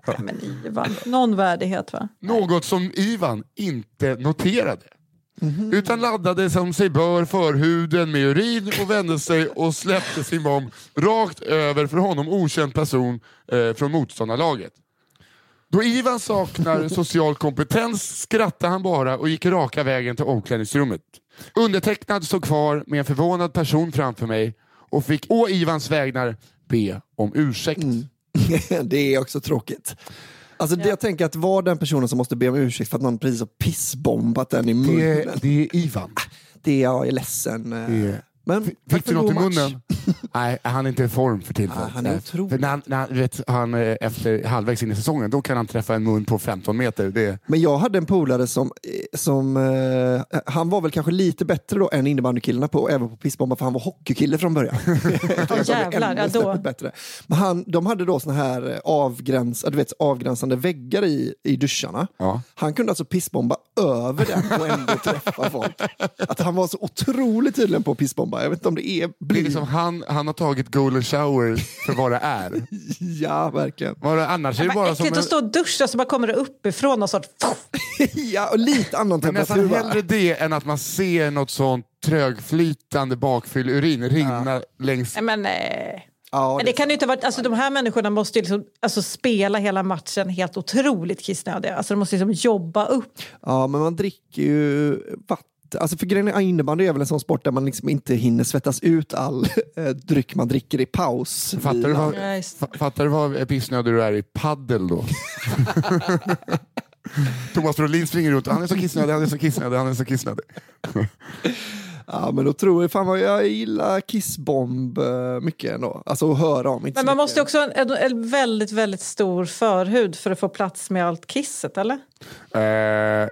Men Ivan, någon värdighet va? Något som Ivan inte noterade. Utan laddade som sig bör förhuden med urin och vände sig och släppte sin bomb rakt över för honom okänd person eh, från motståndarlaget. Då Ivan saknar social kompetens skrattade han bara och gick raka vägen till omklädningsrummet. Undertecknad stod kvar med en förvånad person framför mig och fick å Ivans vägnar be om ursäkt. det är också tråkigt. Alltså det, jag tänker att vara den personen som måste be om ursäkt för att någon precis har pissbombat den i Det, munnen. är- det är Ivan. Det är jag är ledsen. Det är- Men Fick du något i munnen? Nej, han är inte i form för tillfället. Ah, han är otrolig. För när han, när han, vet, han, eh, efter halvvägs in i säsongen, då kan han träffa en mun på 15 meter. Det, Men jag hade en polare som, eh, som eh, han var väl kanske lite bättre då än innebandykillarna på, även på pissbomba för han var hockeykille från början. Ja, jävlar, ja, då. bättre. Men han, de hade då såna här eh, avgräns, du vet, avgränsande väggar i, i duscharna. Ja. Han kunde alltså pissbomba över den och ändå träffa folk. Att han var så otroligt tydligen på att pissbomba. Jag vet inte om det är... det är liksom, han, han har tagit golden shower för vad det är. Ja, verkligen. Vad det- Annars är det bara som äckligt en, att stå och duscha så bara kommer det uppifrån och så ja, och lite annan nästan temperatur. va? hellre det än att man ser något sånt trögflytande bakfylld urin rinna längs... Nej, men, eh, Ja, men det kan ju inte ha varit, alltså, de här människorna måste ju liksom, alltså, spela hela matchen helt otroligt kissnödiga. Alltså, de måste liksom jobba upp. Ja, men man dricker ju vatten. Alltså för grejen är innebandy är väl en sån sport där man liksom inte hinner svettas ut all eh, dryck man dricker i paus. Fattar du, vad, fa- fattar du vad pissnödig du är i paddel då? Thomas Brolin springer runt, han är så kissnödig, han är så kissnödig, han är så kissnödig. Ja, men då tror jag, fan vad jag gillar Kissbomb eh, mycket ändå. Alltså att höra om. Inte Men man måste också ha en, en, en väldigt, väldigt stor förhud för att få plats med allt kisset, eller? Eh,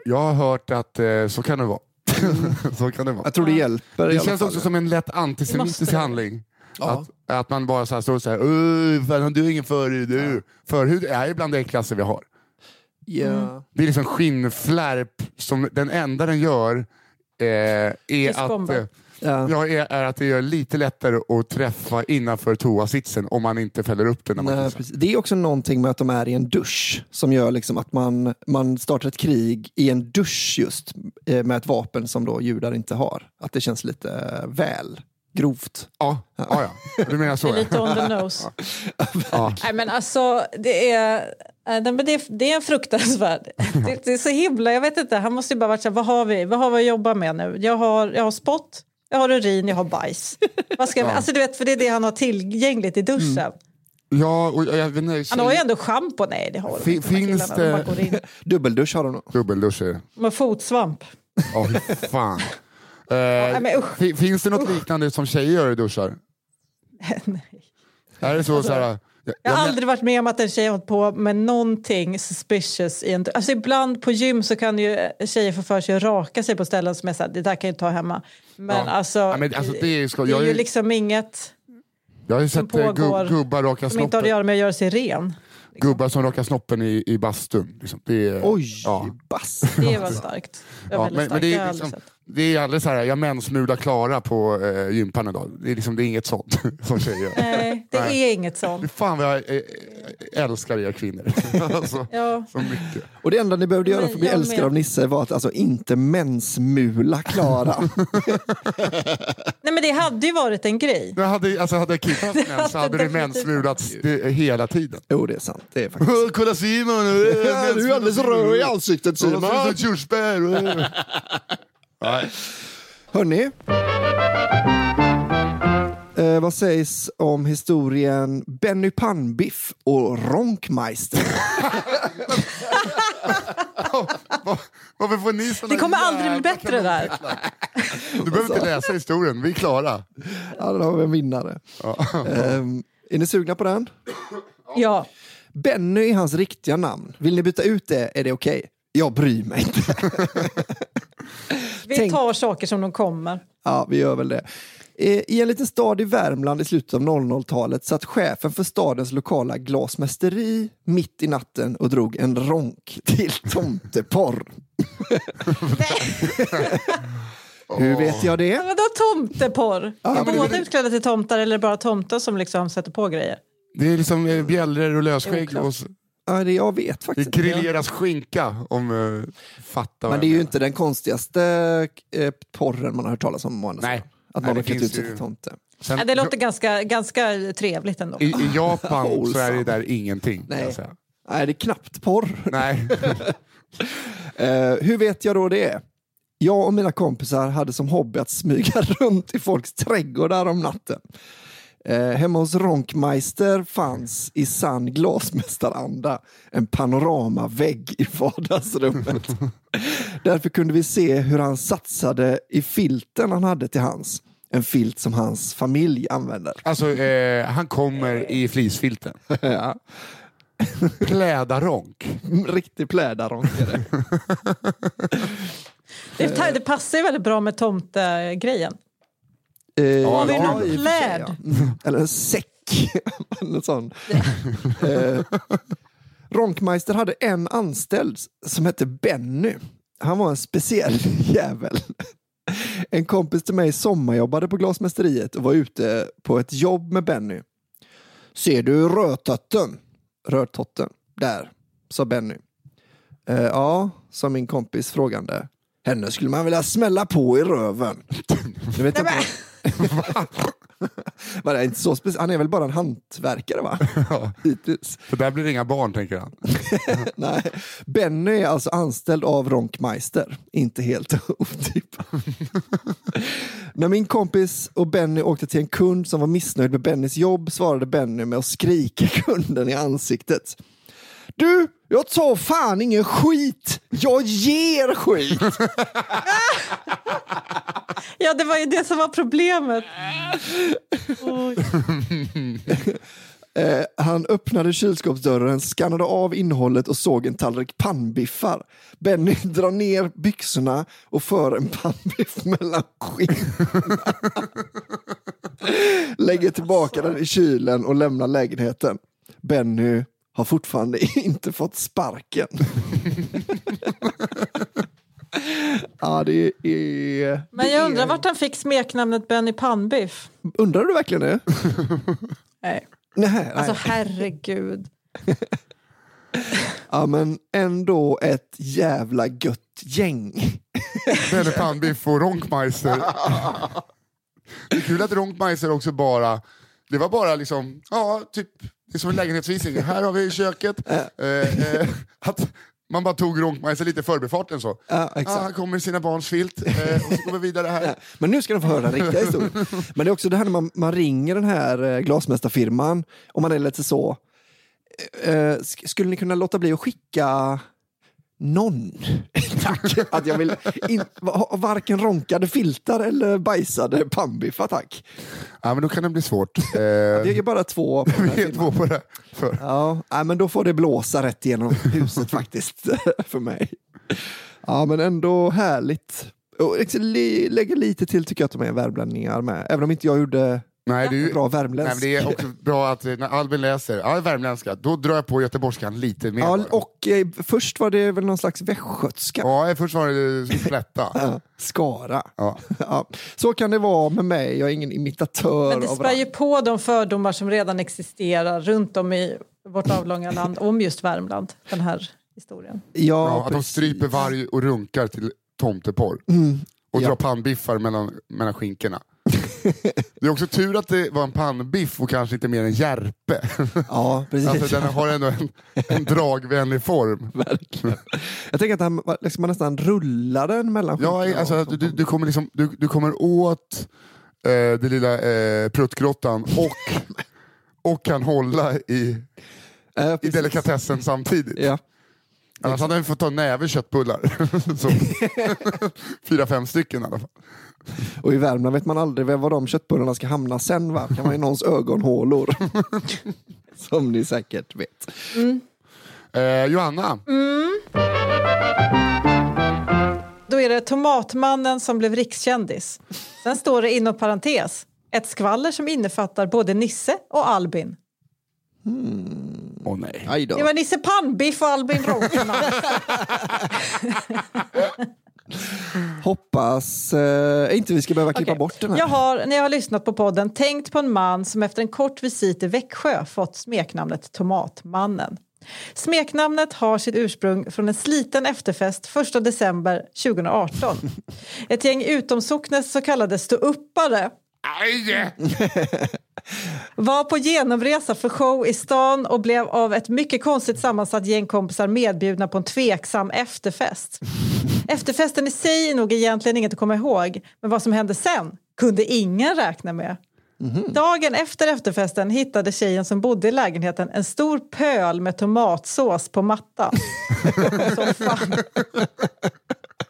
jag har hört att eh, så kan det vara. så kan det vara. Jag tror det hjälper Det känns också som en lätt antisemitisk handling. Att, att man bara så här står så här, "Öh, fan, du har ingen förhud. Du. Förhud är ju bland det äckligaste vi har. Ja. Det är liksom skinnflärp som den enda den gör eh, är, att, eh, Ja. ja, är, är att det gör lite lättare att träffa innanför toasitsen om man inte fäller upp den när man Nej, precis. Det är också någonting med att de är i en dusch som gör liksom att man, man startar ett krig i en dusch just eh, med ett vapen som då judar inte har. Att det känns lite eh, väl grovt. Ja, ja, ja. du menar så. Det är Ja. lite on the nose. Ja. Nej, men alltså, det är, nej, men det är, det är en fruktansvärd... Det, det är så himla... Jag vet inte, han måste ju bara varit så här, vad har vi? Vad har vi att jobba med nu? Jag har, jag har spott, jag har urin, jag har bajs. Vad ska jag, alltså, du vet, för det är det han har tillgängligt i duschen. Ja, och jag vet inte, Han har ju ändå schampo. Nej, det har de Fin- de här finns killarna. De det- in. Dubbeldusch har de nog. Dubbelduscher. De har fotsvamp. Ja, fy fan. Eh, Nej, men usch. fi- finns det något liknande som tjejer gör i duschar? Nej. Är det så, så här, jag, Jag har aldrig varit med om att en tjej har hållit på med någonting suspicious. I en, alltså ibland på gym så kan ju tjejer få för sig att raka sig på ställen som är så här, det där kan jag ta hemma. Men Ja. alltså, Ja, men alltså, det är, ska, det jag, är ju ju- liksom inget jag har ju sett eh, pågår gubb, gubbar raka som inte har att snoppen. göra med att göra sig ren. Gubbar som rakar snoppen i, i bastun. Liksom. Det är, Oj, Ja. bass. Det var starkt. Det var Ja, väldigt men, men starkt. det Det har är, liksom, sett. Det är alldeles så här, jag mensmular Klara på eh, gympan idag. Det är, liksom, det är inget sånt som tjejer gör. Nej, det Nej. är inget sånt. fan vad jag eh, älskar er kvinnor. alltså, Ja. så mycket. Och det enda ni behövde göra för att bli jag älskade med. av Nisse var att alltså inte mensmula Klara. Nej men det hade ju varit en grej. Jag hade, alltså, hade jag kidnappat män så hade det mensmulats det- hela tiden. jo, det är sant. Det är faktiskt. Kolla Simon! Du är alldeles röd i ansiktet Simon! Simon. Körsbär! Nej. Hörni. Eh, vad sägs om historien Benny Pannbiff och Ronkmeister? Varför får ni såna Det kommer aldrig bli jävla bättre där. Du behöver inte läsa historien, vi är klara. Ja, då har vi en vinnare. Ehm, är ni sugna på den? Ja. Benny är hans riktiga namn. Vill ni byta ut det är det okej. Jag bryr mig inte. Vi Tänk- tar saker som de kommer. Ja, vi gör väl det. Eh, I en liten stad i Värmland i slutet av 00-talet satt chefen för stadens lokala glasmästeri mitt i natten och drog en ronk till tomteporr. Hur vet jag det? Vadå tomteporr? Är men det- båda utklädda till tomtar eller bara tomtar som liksom sätter på grejer? Det är liksom eh, bjällror och lösskägg och Ja, det jag vet det faktiskt inte. grilleras skinka om uh, fattar Men det är ju inte den konstigaste eh, porren man har hört talas om. andra Nej. Att någon det har klätt ut sig till tomte. Sen, Ja, det låter ganska, ganska trevligt ändå. i, I Japan så är det där ingenting. Nej. Nej, det är knappt porr. Nej. Eh, hur vet jag då det? Jag och mina kompisar hade som hobby att smyga runt i folks trädgårdar om natten. Eh, hemma hos Ronkmeister fanns i sann glasmästaranda en panoramavägg i vardagsrummet. Därför kunde vi se hur han satsade i filten han hade till hans. En filt som hans familj använder. Alltså, eh, han kommer i flisfilten. Ja. Plädaronk. Riktig plädaronkare. Det, det passar ju väldigt bra med tomtegrejen. Eh, Har vi ja, någon sig, pläd? ja. Mm. Eller en säck. en sån. eh, Ronkmeister hade en anställd som hette Benny. Han var en speciell jävel. En kompis till mig sommarjobbade på glasmästeriet och var ute på ett jobb med Benny. Ser du rödtotten? Rödtotten. Där, sa Benny. Eh, ja, sa min kompis frågande. Henne skulle man vilja smälla på i röven. Du vet inte vad det är inte så speci- Han är väl bara en hantverkare va? Ja. Hittills. För där blir det inga barn, tänker han. Nej. Benny är alltså anställd av Ronkmeister. Inte helt otippat. När min kompis och Benny åkte till en kund som var missnöjd med Bennys jobb svarade Benny med att skrika kunden i ansiktet. Du, jag tar fan ingen skit! Jag ger skit! Ja, det var ju det som var problemet. Eh, han öppnade kylskåpsdörren, skannade av innehållet och såg en tallrik pannbiffar. Benny drar ner byxorna och för en pannbiff mellan skinkorna. Lägger tillbaka den i kylen och lämnar lägenheten. Benny har fortfarande inte fått sparken. Ja, det är... Men jag undrar vart han fick smeknamnet Benny Pannbiff. Undrar du verkligen det? Nej. Nej, nej. Alltså herregud. Ja, men ändå ett jävla gött gäng. Benny Pannbiff och Ronkmeister. Det är kul att Ronkmeister också bara, det var bara liksom, ja, typ, det är som en lägenhetsvisning. Här har vi köket. Eh, eh, att man bara tog Ronkmeister lite i förbifarten så. Ja, Ah, exakt. här kommer sina barns filt eh, och så går vi vidare här. Men nu ska de få höra riktiga historien. Men det är också det här när man, man ringer den här eh, glasmästarfirman och man är lite så. Eh, sk- skulle ni kunna låta bli att skicka någon? Tack. Att jag vill in, va- varken ronkade filtar eller bajsade pannbiffar tack. Ja, men då kan det bli svårt. Det är bara två. På den här två på det. För. Ja, nej, men då får det blåsa rätt igenom huset faktiskt för mig. Ja, men ändå härligt. Och liksom li- lägger lite till tycker jag att de är värmlänningar med. Även om inte jag gjorde Nej, det är ju, bra nej, men värmländsk. det är också bra att eh, när Albin läser, ja, värmländska, då drar jag på göteborgskan lite mer. Ja, och eh, först var det väl någon slags västgötska. Ja, först var det plätta. Ja, Skara. Ja. Ja, så kan det vara med mig, jag är ingen imitatör Men det spär ju på de fördomar som redan existerar runt om i vårt avlånga land om just Värmland. Den här historien. Ja, Ja, att de precis. stryper varg och runkar till tomteporr. Mm, Och ja. drar pannbiffar mellan, mellan skinkorna. Det är också tur att det var en pannbiff och kanske inte mer en järpe. Ja, precis. Alltså, den har ändå en, en dragvänlig form. Verkligen. Jag tänker att han, liksom, man nästan rullar den mellan Ja, alltså, och- du, du, kommer liksom, du, du kommer åt eh, den lilla eh, pruttgrottan och, och kan hålla i, Eh, i delikatessen samtidigt. Ja. Annars hade han fått ta en näve köttbullar. Fyra, fem stycken i alla fall. Och i Värmland vet man aldrig var de köttbullarna ska hamna sen. Va? Kan vara i någons ögonhålor. Som ni säkert vet. Eh, Johanna, Då är det Tomatmannen som blev rikskändis. Sen står det inom parentes ett skvaller som innefattar både Nisse och Albin. åh nej. Aj då. Det var Nisse Pannbiff och Albin Rothman. Hoppas eh, inte vi ska behöva klippa Okej. bort den här. Jag har, när jag har lyssnat på podden, tänkt på en man som efter en kort visit i Växjö fått smeknamnet Tomatmannen. Smeknamnet har sitt ursprung från en sliten efterfest 1 december 2018. Ett gäng utomsocknes så kallade ståuppare Aj! var på genomresa för show i stan och blev av ett mycket konstigt sammansatt gäng kompisar medbjudna på en tveksam efterfest. Efterfesten i sig är nog egentligen inget att komma ihåg, men vad som hände sen kunde ingen räkna med. Dagen efter efterfesten hittade tjejen som bodde i lägenheten en stor pöl med tomatsås på mattan.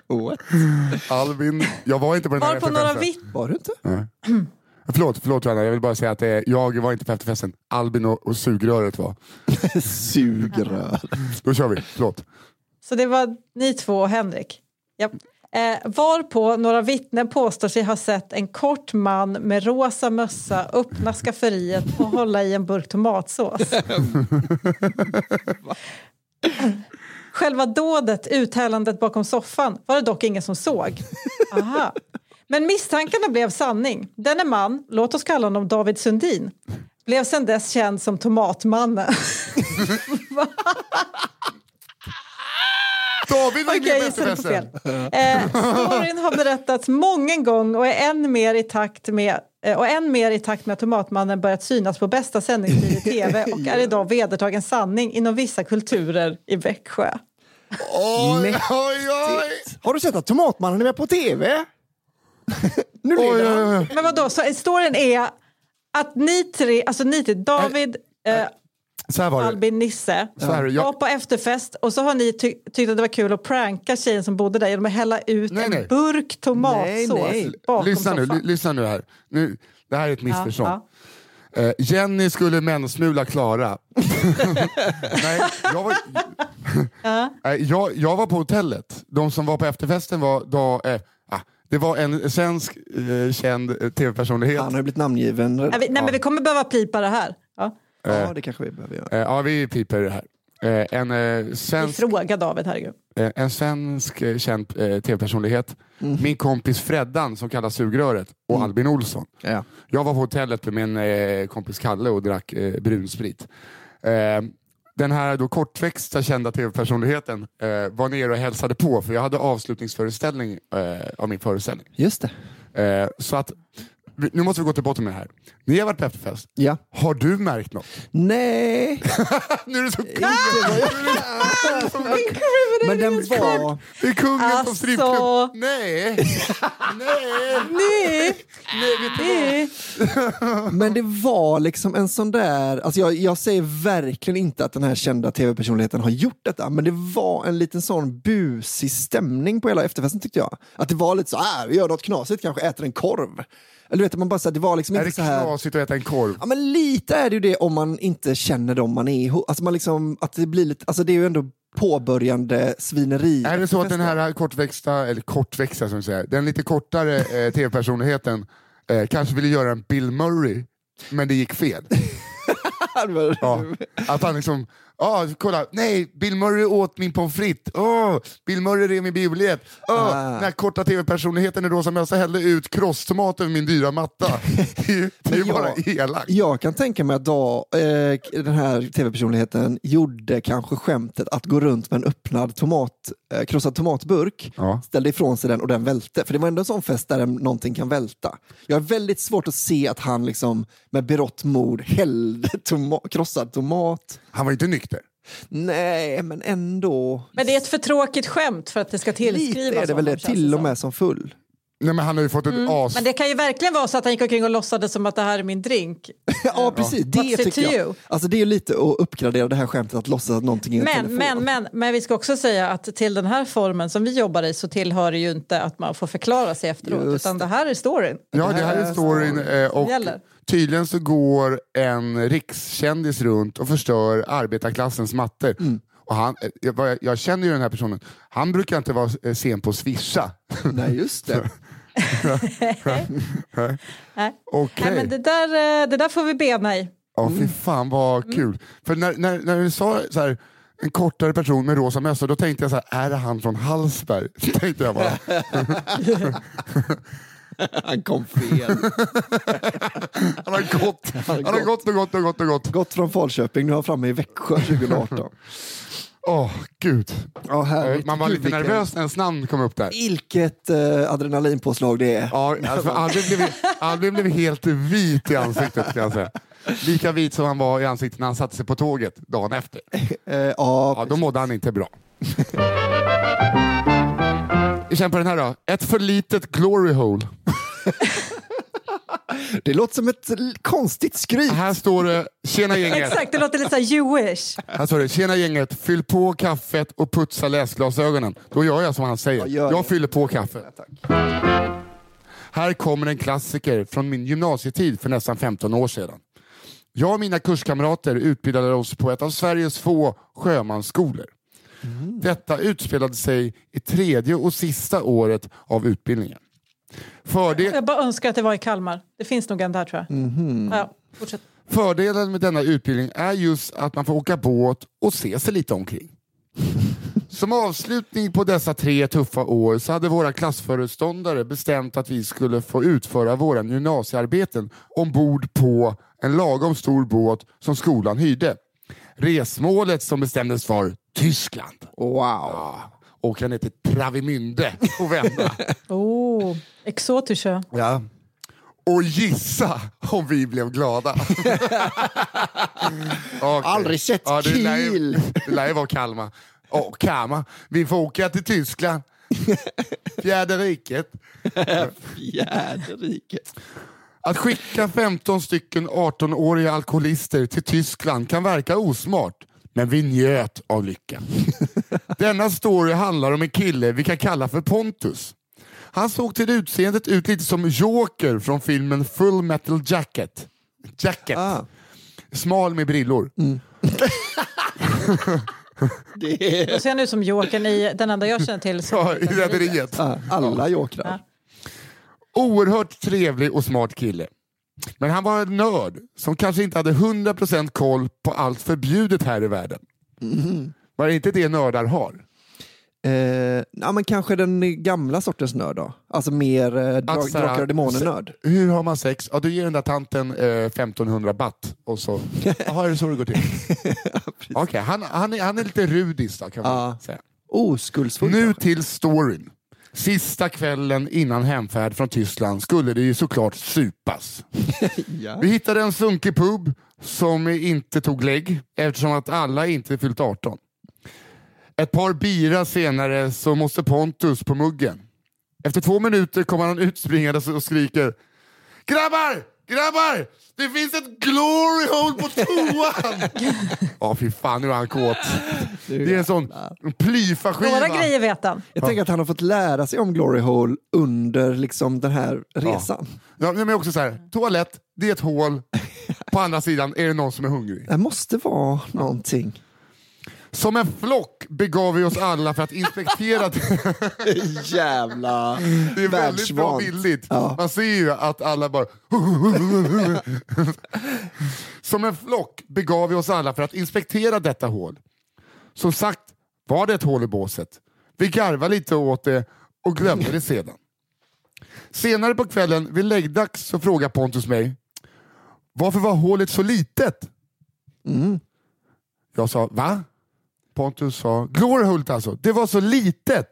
What? Albin, jag var inte på den här Var på några efterfesten. vitt... Var du inte? Förlåt, förlåt Johanna, jag vill bara säga att eh, jag var inte på efterfesten. Albin och, och sugröret var. Sugrör. Då kör vi, förlåt. Så det var ni två och Henrik. Japp. Eh, varpå några vittnen påstår sig ha sett en kort man med rosa mössa öppna skafferiet och hålla i en burk tomatsås. Själva dådet, uthällandet bakom soffan, var det dock ingen som såg. Aha. Men misstankarna blev sanning. Denne man, låt oss kalla honom David Sundin, blev sedan dess känd som Tomatmannen. David var gissade på fel. efterfesten. Eh, storyn har berättats många gånger och är än mer i takt med eh, och än mer i takt med att Tomatmannen börjat synas på bästa sändningstid i tv och är idag vedertagen sanning inom vissa kulturer i Växjö. Oj, oj, oj! Har du sett att Tomatmannen är med på tv? nu oj, oj, oj. Men vadå, så storyn är att ni tre, alltså ni tre, David, var det. Albin, Nisse, Så här, var jag, på efterfest och så har ni ty tyckt att det var kul att pranka tjejen som bodde där genom att hälla ut Nej, en nej. burk tomatsås Nej, nej. bakom lyssna, nu, soffan. ly- lyssna nu här. Nu, det här är ett missförstånd. Ja, Eh, Jenny skulle mensmula Klara. Nej, jag var, Nej, jag, jag var på hotellet. De som var på efterfesten var då, eh, ah, det var en svensk eh, känd eh, tv-personlighet. Han har ju blivit namngiven. Nej, vi, nej men vi kommer behöva pipa det här. Ja. Ja, det kanske vi behöver göra. Eh, ja, vi piper det här. Eh, en, eh, Vi svensk, frågar David, herregud. eh, en svensk eh, känd eh, tv-personlighet. Mhm. Min kompis Freddan som kallas Sugröret och Mm. Albin Olsson. Ja. Jag var på hotellet med min eh, kompis Kalle och drack eh, brunsprit. Eh, den här då kortväxta kända tv-personligheten eh, var nere och hälsade på för jag hade avslutningsföreställning eh, av min föreställning. Just det. Eh, så att, nu måste vi gå till botten med det här. Ni har varit på efterfest. Ja. Har du märkt något? Nej, nu är det så jag... Men den var... Det är kungen Alltså. strippklubb. Nej! Nej! Nej, Nej, du. Men det var liksom en sån där, alltså jag, jag säger verkligen inte att den här kända tv-personligheten har gjort detta, men det var en liten sån busig stämning på hela efterfesten tyckte jag. Att det var lite så, ah, vi gör något knasigt, kanske äter en korv. Eller vet man bara så här, det var liksom Är inte det så här... knasigt att äta en korv? Ja men lite är det ju det om man inte känner dem man är. Alltså man liksom, att det blir lite, alltså det är ju ändå påbörjande svineri. Är det så att den här kortväxta, eller kortväxta som säger, den lite kortare eh, tv-personligheten eh, kanske ville göra en Bill Murray, men det gick fel? Ja. Att han liksom, ja kolla, nej, Bill Murray åt min pommes frites, Åh, Bill Murray rev min biobiljett, Åh, Ah. den här korta tv-personligheten i rosa mössa hällde ut crosstomat över min dyra matta. Det är ju, det är ju Men bara elakt. Jag kan tänka mig att då, eh, den här tv-personligheten gjorde kanske skämtet att gå runt med en öppnad tomat, eh, krossad tomatburk, Ja. ställde ifrån sig den och den välte. För det var ändå en sån fest där någonting kan välta. Jag har väldigt svårt att se att han liksom med berått mod hällde toma- krossad tomat. Han var inte nykter. Nej, men ändå. Men det är ett för tråkigt skämt för att det ska Lite tillskrivas är det väl det, till och med som full. Nej, men han har ju fått ett as... Men det kan ju verkligen vara så att han gick omkring och låtsades som att det här är min drink. ja, precis. Det What's tycker jag. Alltså, det är ju lite att uppgradera det här skämtet att låtsas att någonting är en Men, telefon. men, men, men vi ska också säga att till den här formen som vi jobbar i så tillhör det ju inte att man får förklara sig efteråt. Just utan det här är storyn. Ja, det Det här här är storyn. eh, Och gäller. tydligen så går en rikskändis runt och förstör arbetarklassens mattor. Och han, eh, jag- jag känner ju den här personen. Han brukar inte vara eh, sen på att swisha. Nej, just det. Nej. Okej. Nej, men det, där, eh, det där får vi bena i. Ja, fy fan vad kul. För när, när, när du sa så här, en kortare person med rosa mössa, då tänkte jag så här, är det han från Hallsberg? tänkte jag bara. Han kom fel. Han har gått, han har gått och gått och gått och gått. Gått från Falköping, nu är han framme i Växjö 2018. Åh, gud. Ja, härligt. Eh, Man var Gud, lite vilken- nervös när ens namn kom upp där. Vilket eh, adrenalinpåslag det är. Ja, alltså Albin, blev, Albin blev helt vit i ansiktet kan jag säga. Lika vit som han var i ansiktet när han satte sig på tåget dagen efter. Eh, ja, Ja, då mådde han inte bra. Vi känner på den här då. Ett för litet glory hole. Det låter som ett konstigt skryt. Här står det, tjena gänget. Exakt, det låter lite så Jewish. Här står det, tjena gänget, fyll på kaffet och putsa läsglasögonen. Då gör jag som han säger. Ja, jag det. fyller på kaffet. Här kommer en klassiker från min gymnasietid för nästan 15 år sedan. Jag och mina kurskamrater utbildade oss på ett av Sveriges få sjömansskolor. Detta utspelade sig i tredje och sista året av utbildningen. Fördel, Jag bara önskar att det var i Kalmar. Det finns nog en där tror jag. Ja, fortsätt. Fördelen med denna utbildning är just att man får åka båt och se sig lite omkring. Som avslutning på dessa tre tuffa år så hade våra klassföreståndare bestämt att vi skulle få utföra våra gymnasiearbeten ombord på en lagom stor båt som skolan hyrde. Resmålet som bestämdes var Tyskland. Wow. Ja, åka ner till Travemünde och vända. Oh, exotische. Ja. Och gissa om vi blev glada. Okej. Aldrig sett det lär ju- Kiel. Det lär ju vara Kalmar. Åh, Kalmar. Vi får åka till Tyskland. Fjärde riket. Fjäderriket. Att skicka 15 stycken 18-åriga alkoholister till Tyskland kan verka osmart, men vi njöt av lyckan. Denna story handlar om en kille vi kan kalla för Pontus. Han såg till utseendet ut lite som Joker från filmen Full Metal Jacket. Jacket. Ah. Smal med brillor. Det är Då ser han ut som Jokern i den enda jag känner till. Ja, I Rederiet. ah, alla jokrar. Oerhört trevlig och smart kille. Men han var en nörd som kanske inte hade 100% koll på allt förbjudet här i världen. Var det inte det nördar har? Eh, ja, men kanske den gamla sortens nörd då? Alltså mer eh, dra, Att så här, Drakar och Demoner-nörd? Hur har man sex? Ja, du ger den där tanten eh, 1500 baht och så... Jaha, är det så det går till? Okej, han, han, är, han är lite rudis då kan man Ja. säga. Oskuldsfull Nu till storyn. Sista kvällen innan hemfärd från Tyskland skulle det ju såklart supas. Ja. Vi hittade en sunkig pub som inte tog lägg eftersom att alla inte fyllt 18. Ett par bira senare så måste Pontus på muggen. Efter två minuter kommer han utspringandes och skriker Grabbar! Grabbar! Det finns ett glory hole på toan! Ja fy fan nu är han kåt. Det är en sån plyfaskiva. Några grejer vet han. Jag tänker att han har fått lära sig om Glory Hole under liksom den här resan. Ja, men också så här, toalett, det är ett hål. På andra sidan är det någon som är hungrig. Det måste vara någonting. Som en flock begav vi oss alla för att inspektera Jävla Det är väldigt bra billigt. Ja. Man ser ju att alla bara... Som en flock begav vi oss alla för att inspektera detta hål. Som sagt var det ett hål i båset. Vi garvade lite åt det och glömde det sedan. Senare på kvällen vid läggdags så frågar Pontus mig Varför var hålet så litet? Jag sa va? Pontus sa, Glorhult alltså, det var så litet.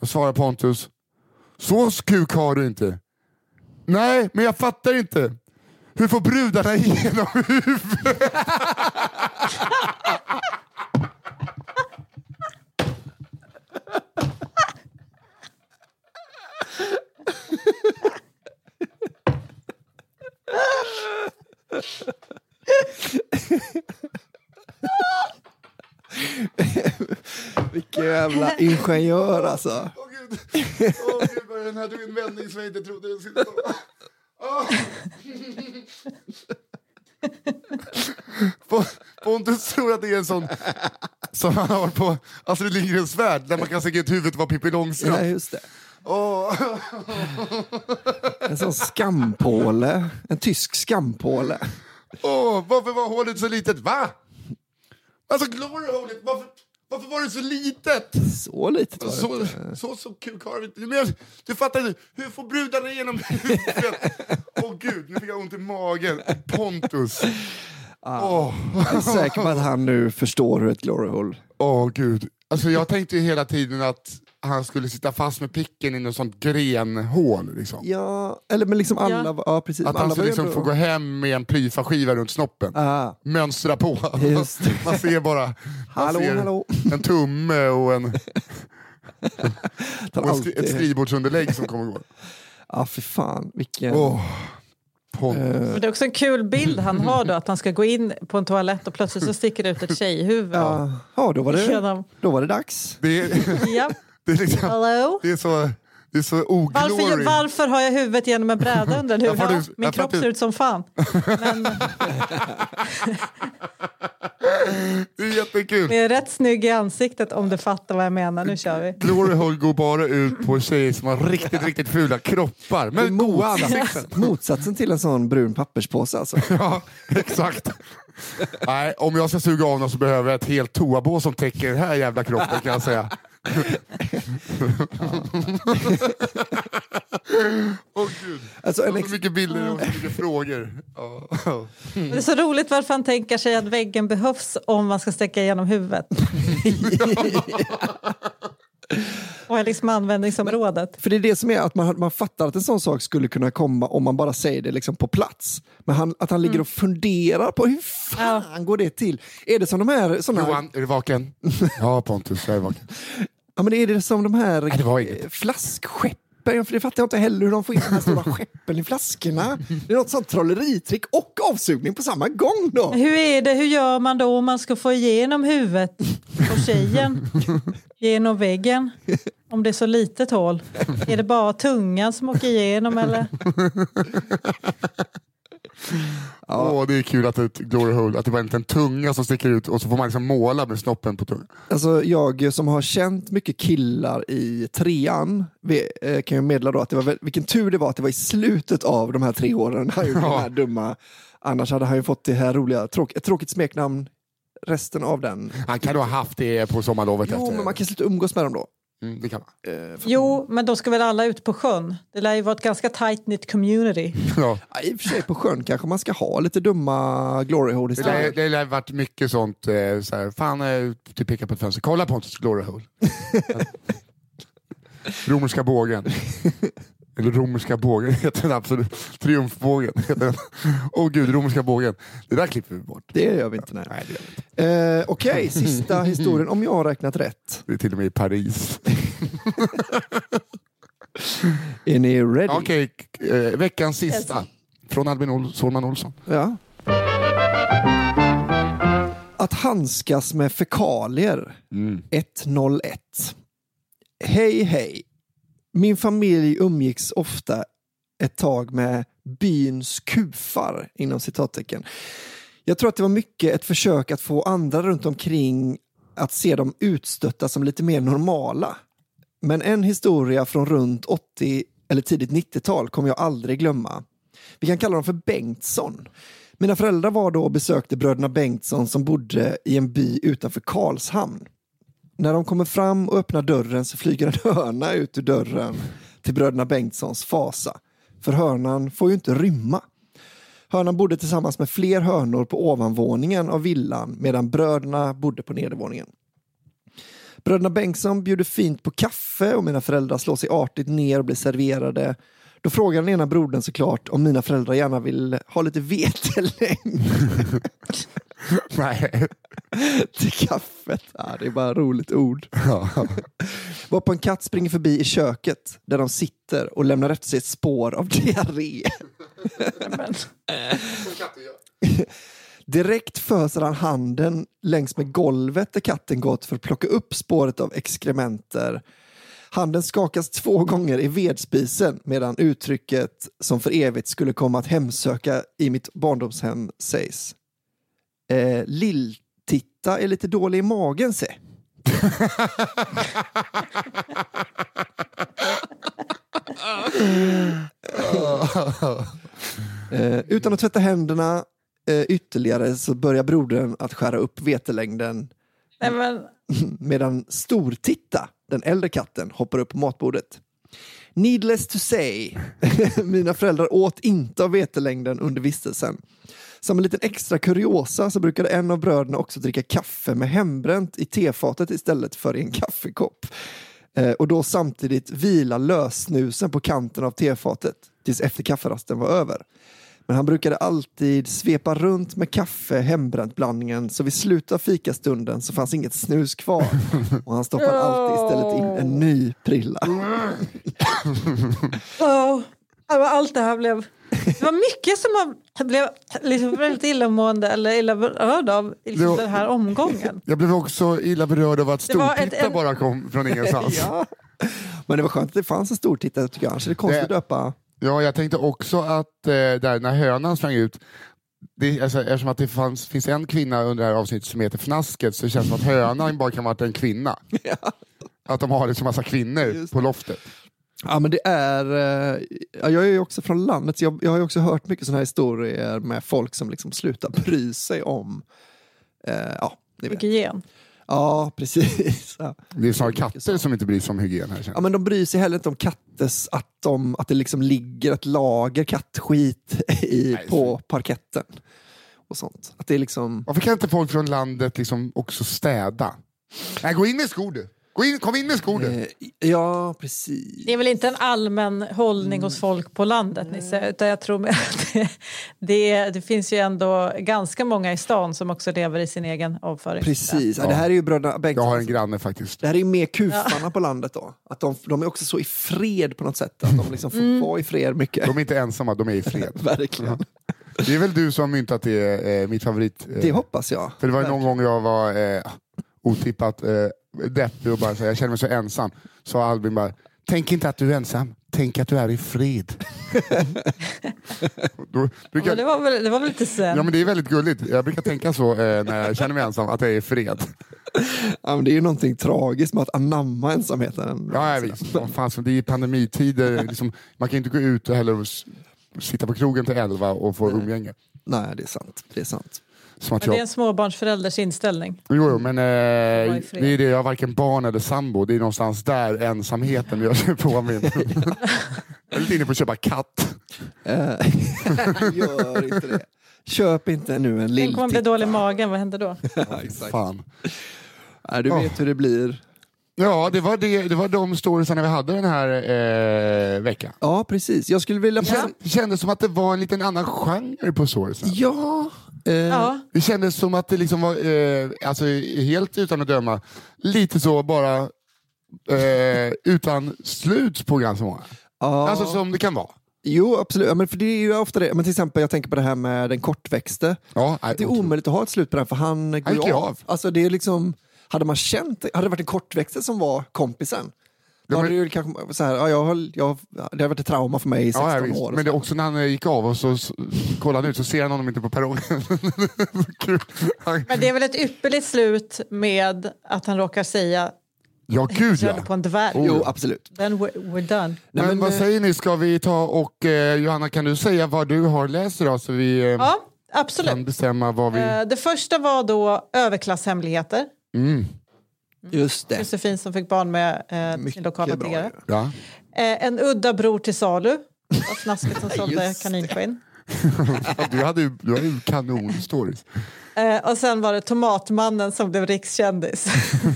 Jag svarade Pontus, så kuk har du inte. Nej, men jag fattar inte. Hur får brudarna igenom huvudet? Vilken jävla ingenjör alltså. Åh gud, Åh, gud vad den här tog en vändning som jag inte trodde den skulle ta. Po- Pontus tror att det är en sån som han har på Astrid Lindgrens värld där man kan sticka ut huvudet och vara Pippi Ja, Långstrump. just det. Åh. En sån skampåle. En tysk skampåle. Åh, varför var hålet så litet? Va? Alltså glory holet, varför, varför var det så litet? Så litet var det Så, inte. så, så kul har vi. Men jag- Du fattar inte, hur får brudarna igenom huvudet? Åh gud, nu fick jag ont i magen. Pontus. Åh, Jag är säker på att han nu förstår hur ett glory hole... Åh, gud. Alltså jag tänkte ju hela tiden att han skulle sitta fast med picken i något sånt grenhål. Liksom. Ja, eller men liksom alla... Ja. Ja, precis. Att han skulle liksom få gå hem med en plyfaskiva runt snoppen. Ah, Mönstra på. Man ser bara man hallå, ser hallå. en tumme och, en, och en skri- ett alltid... skrivbordsunderlägg som kommer gå. Ja, för fan. Vilken... Eh, Men det är också en kul bild han har då, att han ska gå in på en toalett och plötsligt så sticker det ut ett tjejhuvud. ja, ja då, var det, Genom- då var det dags. Det är, Ja. Det är, liksom, Hello? det är så, det är så Varför, oglory. varför har jag huvudet genom en bräda under har Ja, du- min kropp du- ser ut som fan. Men Det är jättekul. det är rätt snygg i ansiktet om du fattar vad jag menar. Nu kör vi. Glory hole går bara ut på tjejer som har riktigt, riktigt fula kroppar. Men ansikten. Motsatsen till en sån brun papperspåse alltså. Ja, exakt. Nej, om jag ska suga av någon så behöver jag ett helt toabås som täcker den här jävla kroppen kan jag säga. Åh gud. alltså en Så ex- mycket bilder och så mycket frågor. Ja. Men Det är så roligt varför han tänker sig att väggen behövs om man ska sträcka igenom huvudet. Och är liksom användningsområdet. För det är det som är att man, man fattar att en sån sak skulle kunna komma om man bara säger det liksom på plats. Men han, att han ligger och funderar på hur fan går det till? Är det som de här... Såna, Johan, är du vaken? Ja Pontus, jag är vaken. ja, men är det som de här Nej, det var inget. eh, flaskskeppen? För det fattar jag inte heller hur de får in de här stora skeppen i flaskorna. Det är något sånt trolleritrick och avsugning på samma gång då. Hur är det, hur gör man då om man ska få igenom huvudet på tjejen? Genom väggen? Om det är så litet hål. Är det bara tungan som åker igenom eller? Åh, det är kul att det glory hole, att det var en tunga som sticker ut och så får man liksom måla med snoppen på tungan. Alltså jag som har känt mycket killar i trean eh, kan ju meddela då att det var vilken tur det var att det var i slutet av de här tre åren han gjorde de här dumma. Annars hade han ju fått det här roliga, tråk, ett tråkigt smeknamn resten av den. Han kan ha haft det på sommarlovet Jo, efter. men man kan sluta umgås med dem då. mm, det kan man. Eh, Jo, men då ska väl alla ut på sjön? Det lär ju vara ett ganska tight knit community. Ja. ja, I och för sig på sjön kanske man ska ha lite dumma glory hole Det lär, det lär varit mycket sånt, eh, så här, fan eh, du pekar på ett fönster, kolla Pontus glory hole. romerska bågen. Eller romerska bågen heter den absolut. Triumfbågen heter den. Åh gud, romerska bågen. Det där klipper vi bort. Det gör vi inte. Nej. Nej, det, gör. Eh, Okej, sista historien om jag har räknat rätt. det är till och med i Paris. Är ni ready? Okej, k- eh, veckans sista. Från Albin Ol- Sårman Olsson. Ja. Att handskas med fekalier. 101. Hej hej. Min familj umgicks ofta ett tag med byns kufar inom citattecken. Jag tror att det var mycket ett försök att få andra runt omkring att se dem utstötta som lite mer normala. Men en historia från runt 80 eller tidigt 90-tal kommer jag aldrig glömma. Vi kan kalla dem för Bengtsson. Mina föräldrar var då och besökte bröderna Bengtsson som bodde i en by utanför Karlshamn. När de kommer fram och öppnar dörren så flyger en höna ut ur dörren till bröderna Bengtssons fasa. För hönan får ju inte rymma. Hönan bodde tillsammans med fler hönor på ovanvåningen av villan medan bröderna bodde på nedervåningen. Bröderna Bengtsson bjuder fint på kaffe och mina föräldrar slår sig artigt ner och blir serverade. Då frågar den ena brodern såklart om mina föräldrar gärna vill ha lite vetelängd Nej. till kaffet. Ja, det är bara ett roligt ord. Ja. Varpå en katt springer förbi i köket där de sitter och lämnar efter sig ett spår av diarré. Direkt föser han handen längs med golvet där katten gått för att plocka upp spåret av exkrementer. Handen skakas två gånger i vedspisen medan uttrycket som för evigt skulle komma att hemsöka i mitt barndomshem sägs. Eh, Lill-Titta är lite dålig i magen se. Eh, utan att tvätta händerna eh, ytterligare så börjar brodern att skära upp vetelängden Nej, men, medan Stortitta, den äldre katten, hoppar upp på matbordet. Needless to say, mina föräldrar åt inte av vetelängden under vistelsen. Som en liten extra kuriosa så brukade en av bröderna också dricka kaffe med hembränt i tefatet istället för i en kaffekopp. Eh, och då samtidigt vila lössnusen på kanten av tefatet tills efter kafferasten var över. Men han brukade alltid svepa runt med kaffe, hembränt-blandningen, så vid slutet av fikastunden så fanns inget snus kvar. Och han stoppade alltid istället in en ny prilla. oh, allt det här blev... Det var mycket som man blev liksom väldigt illamående eller illa berörd av i liksom den här omgången. Jag blev också illa berörd av att Stortitta en- bara kom från ingenstans. ja. Men det var skönt att det fanns en stor tittare tycker jag. Annars är det konstigt Det- att döpa. Ja, jag tänkte också att eh, där när hönan sprang ut, det, alltså, eftersom att det fanns, finns en kvinna under det här avsnittet som heter Fnasket så det känns som att hönan bara kan vara en kvinna. Att de har liksom massa kvinnor Just på loftet. Ja men det är, eh, ja, jag är ju också från landet så jag, jag har ju också hört mycket sådana här historier med folk som liksom slutar bry sig om, eh, ja, ni vet. Hygien. Ja precis. Ja. Det är snarare katter så. som inte bryr sig om hygien här. Ja, men de bryr sig heller inte om kattes, att, de, att det liksom ligger ett lager kattskit i, Nej, på parketten. Och sånt. Att det är liksom... Varför kan inte folk från landet liksom också städa? Nej, gå in med skor du! Gå in, kom in med skor du! Eh, ja, precis. Det är väl inte en allmän hållning hos folk på landet, Nisse, utan jag tror att det, det, det finns ju ändå ganska många i stan som också lever i sin egen avföring. Precis. Ja. Det här är ju bröderna Jag Bengtsson. har en granne faktiskt. Det här är ju mer kufarna på landet då. Att de, de är också så i fred på något sätt. Att de liksom får Mm. vara i fred mycket. De är inte ensamma, de är i fred. Verkligen. Det är väl du som har myntat det, eh, mitt favorit. Eh, Det hoppas jag. För det var ju någon gång jag var eh, otippat eh, deppig och bara så här, jag känner mig så ensam. Så Albin bara, tänk inte att du är ensam, tänk att du är i fred. Då brukar, Men det, var väl, det var väl lite sen. ja men det är väldigt gulligt, jag brukar tänka så eh, när jag känner mig ensam, att jag är i fred. Ja, men det är ju någonting tragiskt med att anamma ensamheten. Ja, ja visst. Vad fan, så det är pandemitider, liksom, man kan inte gå ut och heller sitta på krogen till elva och få umgänge. Nej, det är sant. Det är sant. Som att Men det är jag, en småbarnsförälders inställning. jo, jo, men eh, det är det, jag har varken barn eller sambo, det är någonstans där ensamheten gör sig påminn. jag är lite inne på att köpa katt. Eh, Gör inte det. Köp inte nu en Tänk om man blir lilltitta. dålig magen, vad händer då? Ja, exakt. Fan. Nej, du vet hur det blir. Ja, det var, det, det var de storiesarna vi hade den här eh, veckan. Ja, precis. Jag skulle vilja... Det kän- Det kändes som att det var en liten annan genre på storiesen. Ja. Eh, Ja, Det kändes som att det liksom var, eh, alltså helt utan att döma, lite så bara eh, utan slut på ganska många. ja. Alltså som det kan vara. Jo, absolut. Ja, men för det är ju ofta det. Men till exempel, jag tänker på det här med den kortväxte. Ja, Det är otroligt. omöjligt att ha ett slut på den för han går ju av. av. Alltså det är liksom, hade man känt, hade det varit en kortväxte som var kompisen. Då Ja, hade det kanske så här, ja, jag, har- jag, det har varit ett trauma för mig i 16 Ja, år. Men det är också när han eh, gick av och så, så kollade han ut så ser han honom inte på perrongen. Men det är väl ett ypperligt slut med att han råkar säga ja, gud ja. på en dvärg. Oh. Jo, absolut. Then we're, we're done. Nej, Men, men, vad eh, säger ni, ska vi ta och eh, Johanna kan du säga vad du har läst idag så vi eh, Ja, kan absolut. bestämma vad vi... Eh, Det första var då överklasshemligheter. Mm. Just det. Josefin som fick barn med eh, sin lokala tiggare. Ja. Eh, en udda bror till salu. Och Fnasket som sålde kaninskinn. Du hade ju, du hade ju kanon-stories. Eh, och sen var det tomatmannen som blev rikskändis.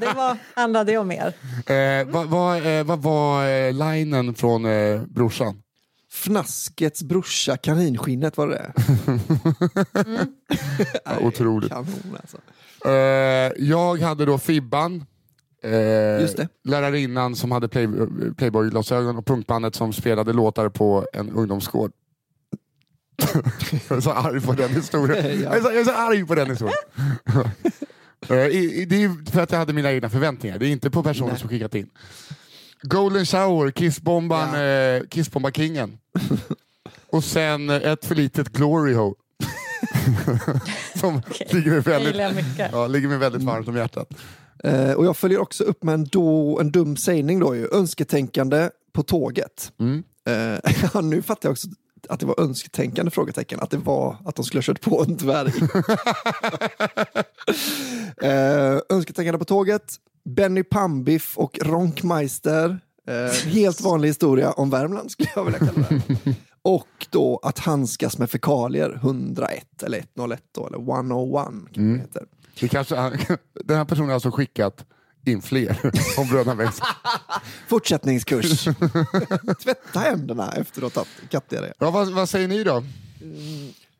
det var, handlade ju om mer. Eh, vad, vad, eh, vad var eh, linen från eh, brorsan? Fnaskets brorsa, kaninskinnet var det Ja, otroligt. Kanon alltså. Eh, jag hade då Fibban, eh, Just det. lärarinnan som hade play, Playboy-glasögon och punkbandet som spelade låtar på en ungdomsgård. jag är så arg på den historien. Ja. Jag, är så, jag är så arg på den historien. Eh, i- i- det är för att jag hade mina egna förväntningar, det är inte på personen som skickat in. Golden shower, kissbomban, eh, kissbomba-kingen. Och sen ett för litet glory hole. som ligger mig väldigt, ja, ligger mig väldigt varmt om hjärtat. Eh, och jag följer också upp med en, då, en dum sägning då ju. Önsketänkande på tåget. Mm. Eh, ja, nu fattar jag också att det var önsketänkande frågetecken. Att det var att de skulle ha kört på en dvärg. eh, önsketänkande på tåget. Benny Pambiff och Ronkmeister. Eh, helt vanlig historia om Värmland skulle jag vilja kalla det. Och då att handskas med fekalier 101 eller 101 då, eller 101 kanske det heter. Det kanske, den här personen har alltså skickat in fler om bröderna Bengtsson. Fortsättningskurs. Tvätta händerna efter att ha tagit kattdiarré. Ja, vad, vad säger ni då?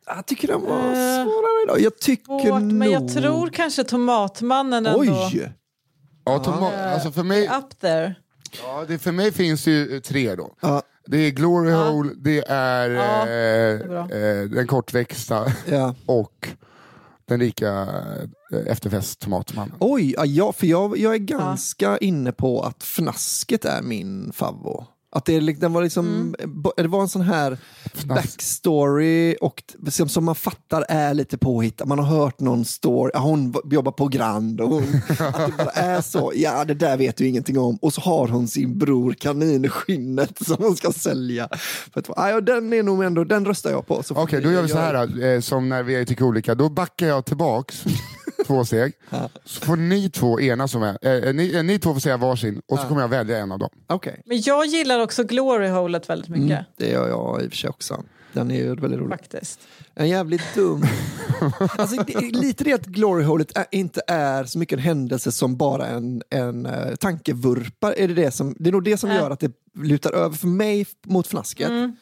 Jag tycker den var Eh, svårare idag. Jag tycker Svårt, nog... men jag tror kanske Tomatmannen ändå Oj! Ja, toma, alltså för, mig, up there. ja, det, för mig finns det ju tre då. Ja, Det är Glory Ja. Hole, det är, Ja, eh, bra. eh, den kortväxta ja. och den rika eh, efterfest-tomatmannen. Oj, ja, ja, för jag, jag är ganska inne på att fnasket är min favvo. Att det, är den var liksom, bo- det var en sån här backstory och som, som man fattar är lite påhittad. Man har hört någon story, hon jobbar på Grand och hon, att det bara är så. Ja, det där vet du ingenting om. Och så har hon sin bror Kaninskinnet som hon ska sälja. För att, ja, den är nog ändå, den röstar jag på. Okej, ni då gör vi så här eh, som när vi tycker olika. Då backar jag tillbaks två steg. Så får ni två enas om en. Eh, ni, eh, ni två får säga varsin och så kommer jag välja en av dem. Okej, Men jag gillar också Glory Holet väldigt mycket. det gör jag i och för sig också. Den är ju väldigt rolig. Faktiskt. En jävligt dum... alltså, det är lite det att Glory Holet är, inte är så mycket en händelse som bara en, en uh, tankevurpa. Är det, det, som, det är nog det som gör att det lutar över för mig mot fnasket. Mm.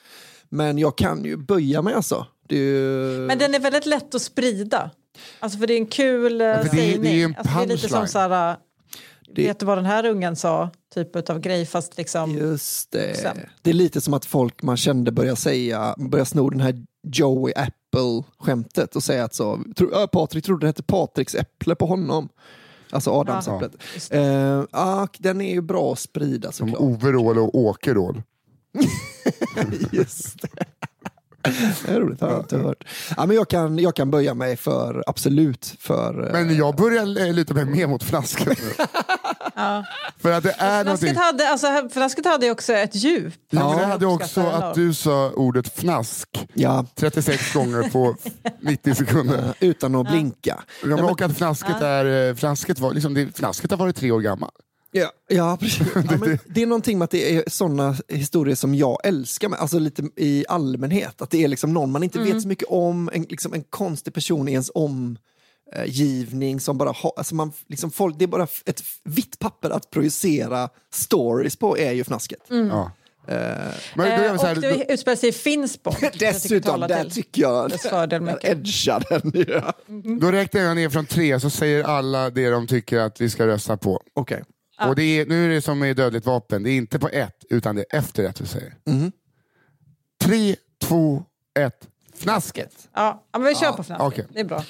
Men jag kan ju böja mig alltså. Det är ju... Men den är väldigt lätt att sprida. Alltså för det är en kul uh, för det är- sägning. det är ju en alltså det är lite som så här, Det- vet du vad den här ungen sa? Typ av grej fast liksom. Just det. Sen. Det är lite som att folk man kände börjar säga, börjar sno den här Joey Apple-skämtet och säga att så, tro, äh, Patrik trodde det hette Patriks äpple på honom. Alltså Adamsäpplet. Just Eh, ah, den är ju bra att sprida Som såklart. Ove Rål och Åke Rål. Just det. Det är roligt, har jag inte hört. Ja, men jag, kan, jag kan böja mig för, absolut, för... eh, Men jag börjar eh, luta mig mer mot flaskan nu. Ja. För att det är någonting... Flasket, hade, alltså, flasket hade också ett djup. Ja, men det hade också att du sa ordet fnask Ja, 36 gånger på 90 sekunder. utan att blinka. Ja, men och att flasket, är, eh, flasket, var, liksom, det, flasket har varit tre år gammal. Ja, ja precis. Ja, men det är någonting med att det är sådana historier som jag älskar, med, alltså lite i allmänhet. Att det är liksom någon man inte vet så mycket om, en, liksom en konstig person i ens omgivning som bara har, alltså man, liksom folk, det är bara ett vitt papper att projicera stories på är ju fnasket. Ja. Men då gör Eh, vi så här, och det utspelar sig i Finspång. Dessutom, där tycker jag jag edgar den. Ja. då räknar jag ner från tre så säger alla det de tycker att vi ska rösta på. Okej. Och det är, nu är det som med dödligt vapen, det är inte på ett utan det är efter ett vi säger. Mhm. Tre, två, ett, fnasket! Ja, men vi kör på fnasket. okej. Det är bra.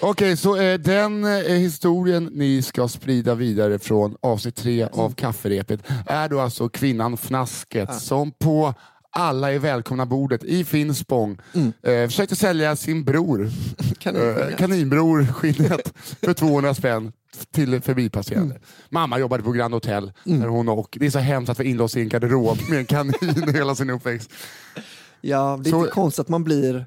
Okej, så eh, den eh, historien ni ska sprida vidare från avsnitt tre av kafferepet är då alltså kvinnan Fnasket som på alla är välkomna bordet i Finspång eh, försökte sälja sin bror, eh, kaninbror skinnet för 200 spänn till förbipasserande. Mamma jobbade på Grand Hotel där hon och det är så hemskt att vara inlåst i en garderob med en kanin hela sin uppväxt. Ja, det är Så- inte konstigt att man blir...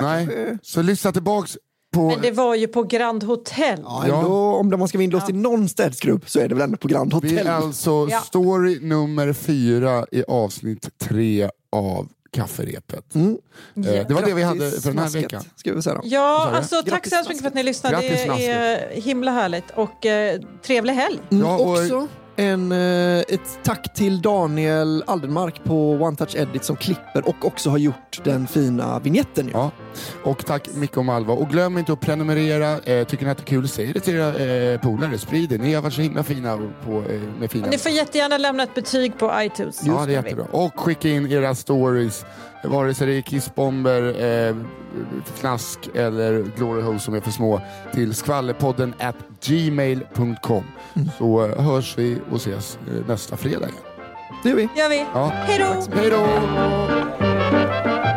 Nej, så lyssna tillbaks på... Men det var ju på Grand Hotel. Ja, ändå, Om man ska vara inlåst i någon städsgrupp så är det väl ändå på Grand Det Hotel. är alltså Ja. story nummer fyra i avsnitt tre av kafferepet. Mm. Eh, det var det vi hade för den här veckan. Ska vi säga då. Ja, alltså, tack Grattis, så hemskt mycket för att ni lyssnade. Grattis, det är himla härligt och eh, trevlig helg. Mm, Ja, och- också en, eh, ett tack till Daniel Aldenmark på One Touch Edit som klipper och också har gjort den fina vignetten. Ja. Och tack Micke och Malva. Och glöm inte att prenumerera. Eh, tycker ni att det är kul, säg det till era eh, polare. Sprid det. Ni har varit så himla fina på, eh, med fina... Och ni får jättegärna lämna ett betyg på iTunes. Ja, det är jättebra. Och skicka in era stories, vare sig det är kissbomber, eh, fnask eller glory hole som är för små, till skvallerpodden at gmail.com. Så eh, hörs vi och ses eh, nästa fredag. Det gör vi. gör vi. Ja. Hej då! Hej då!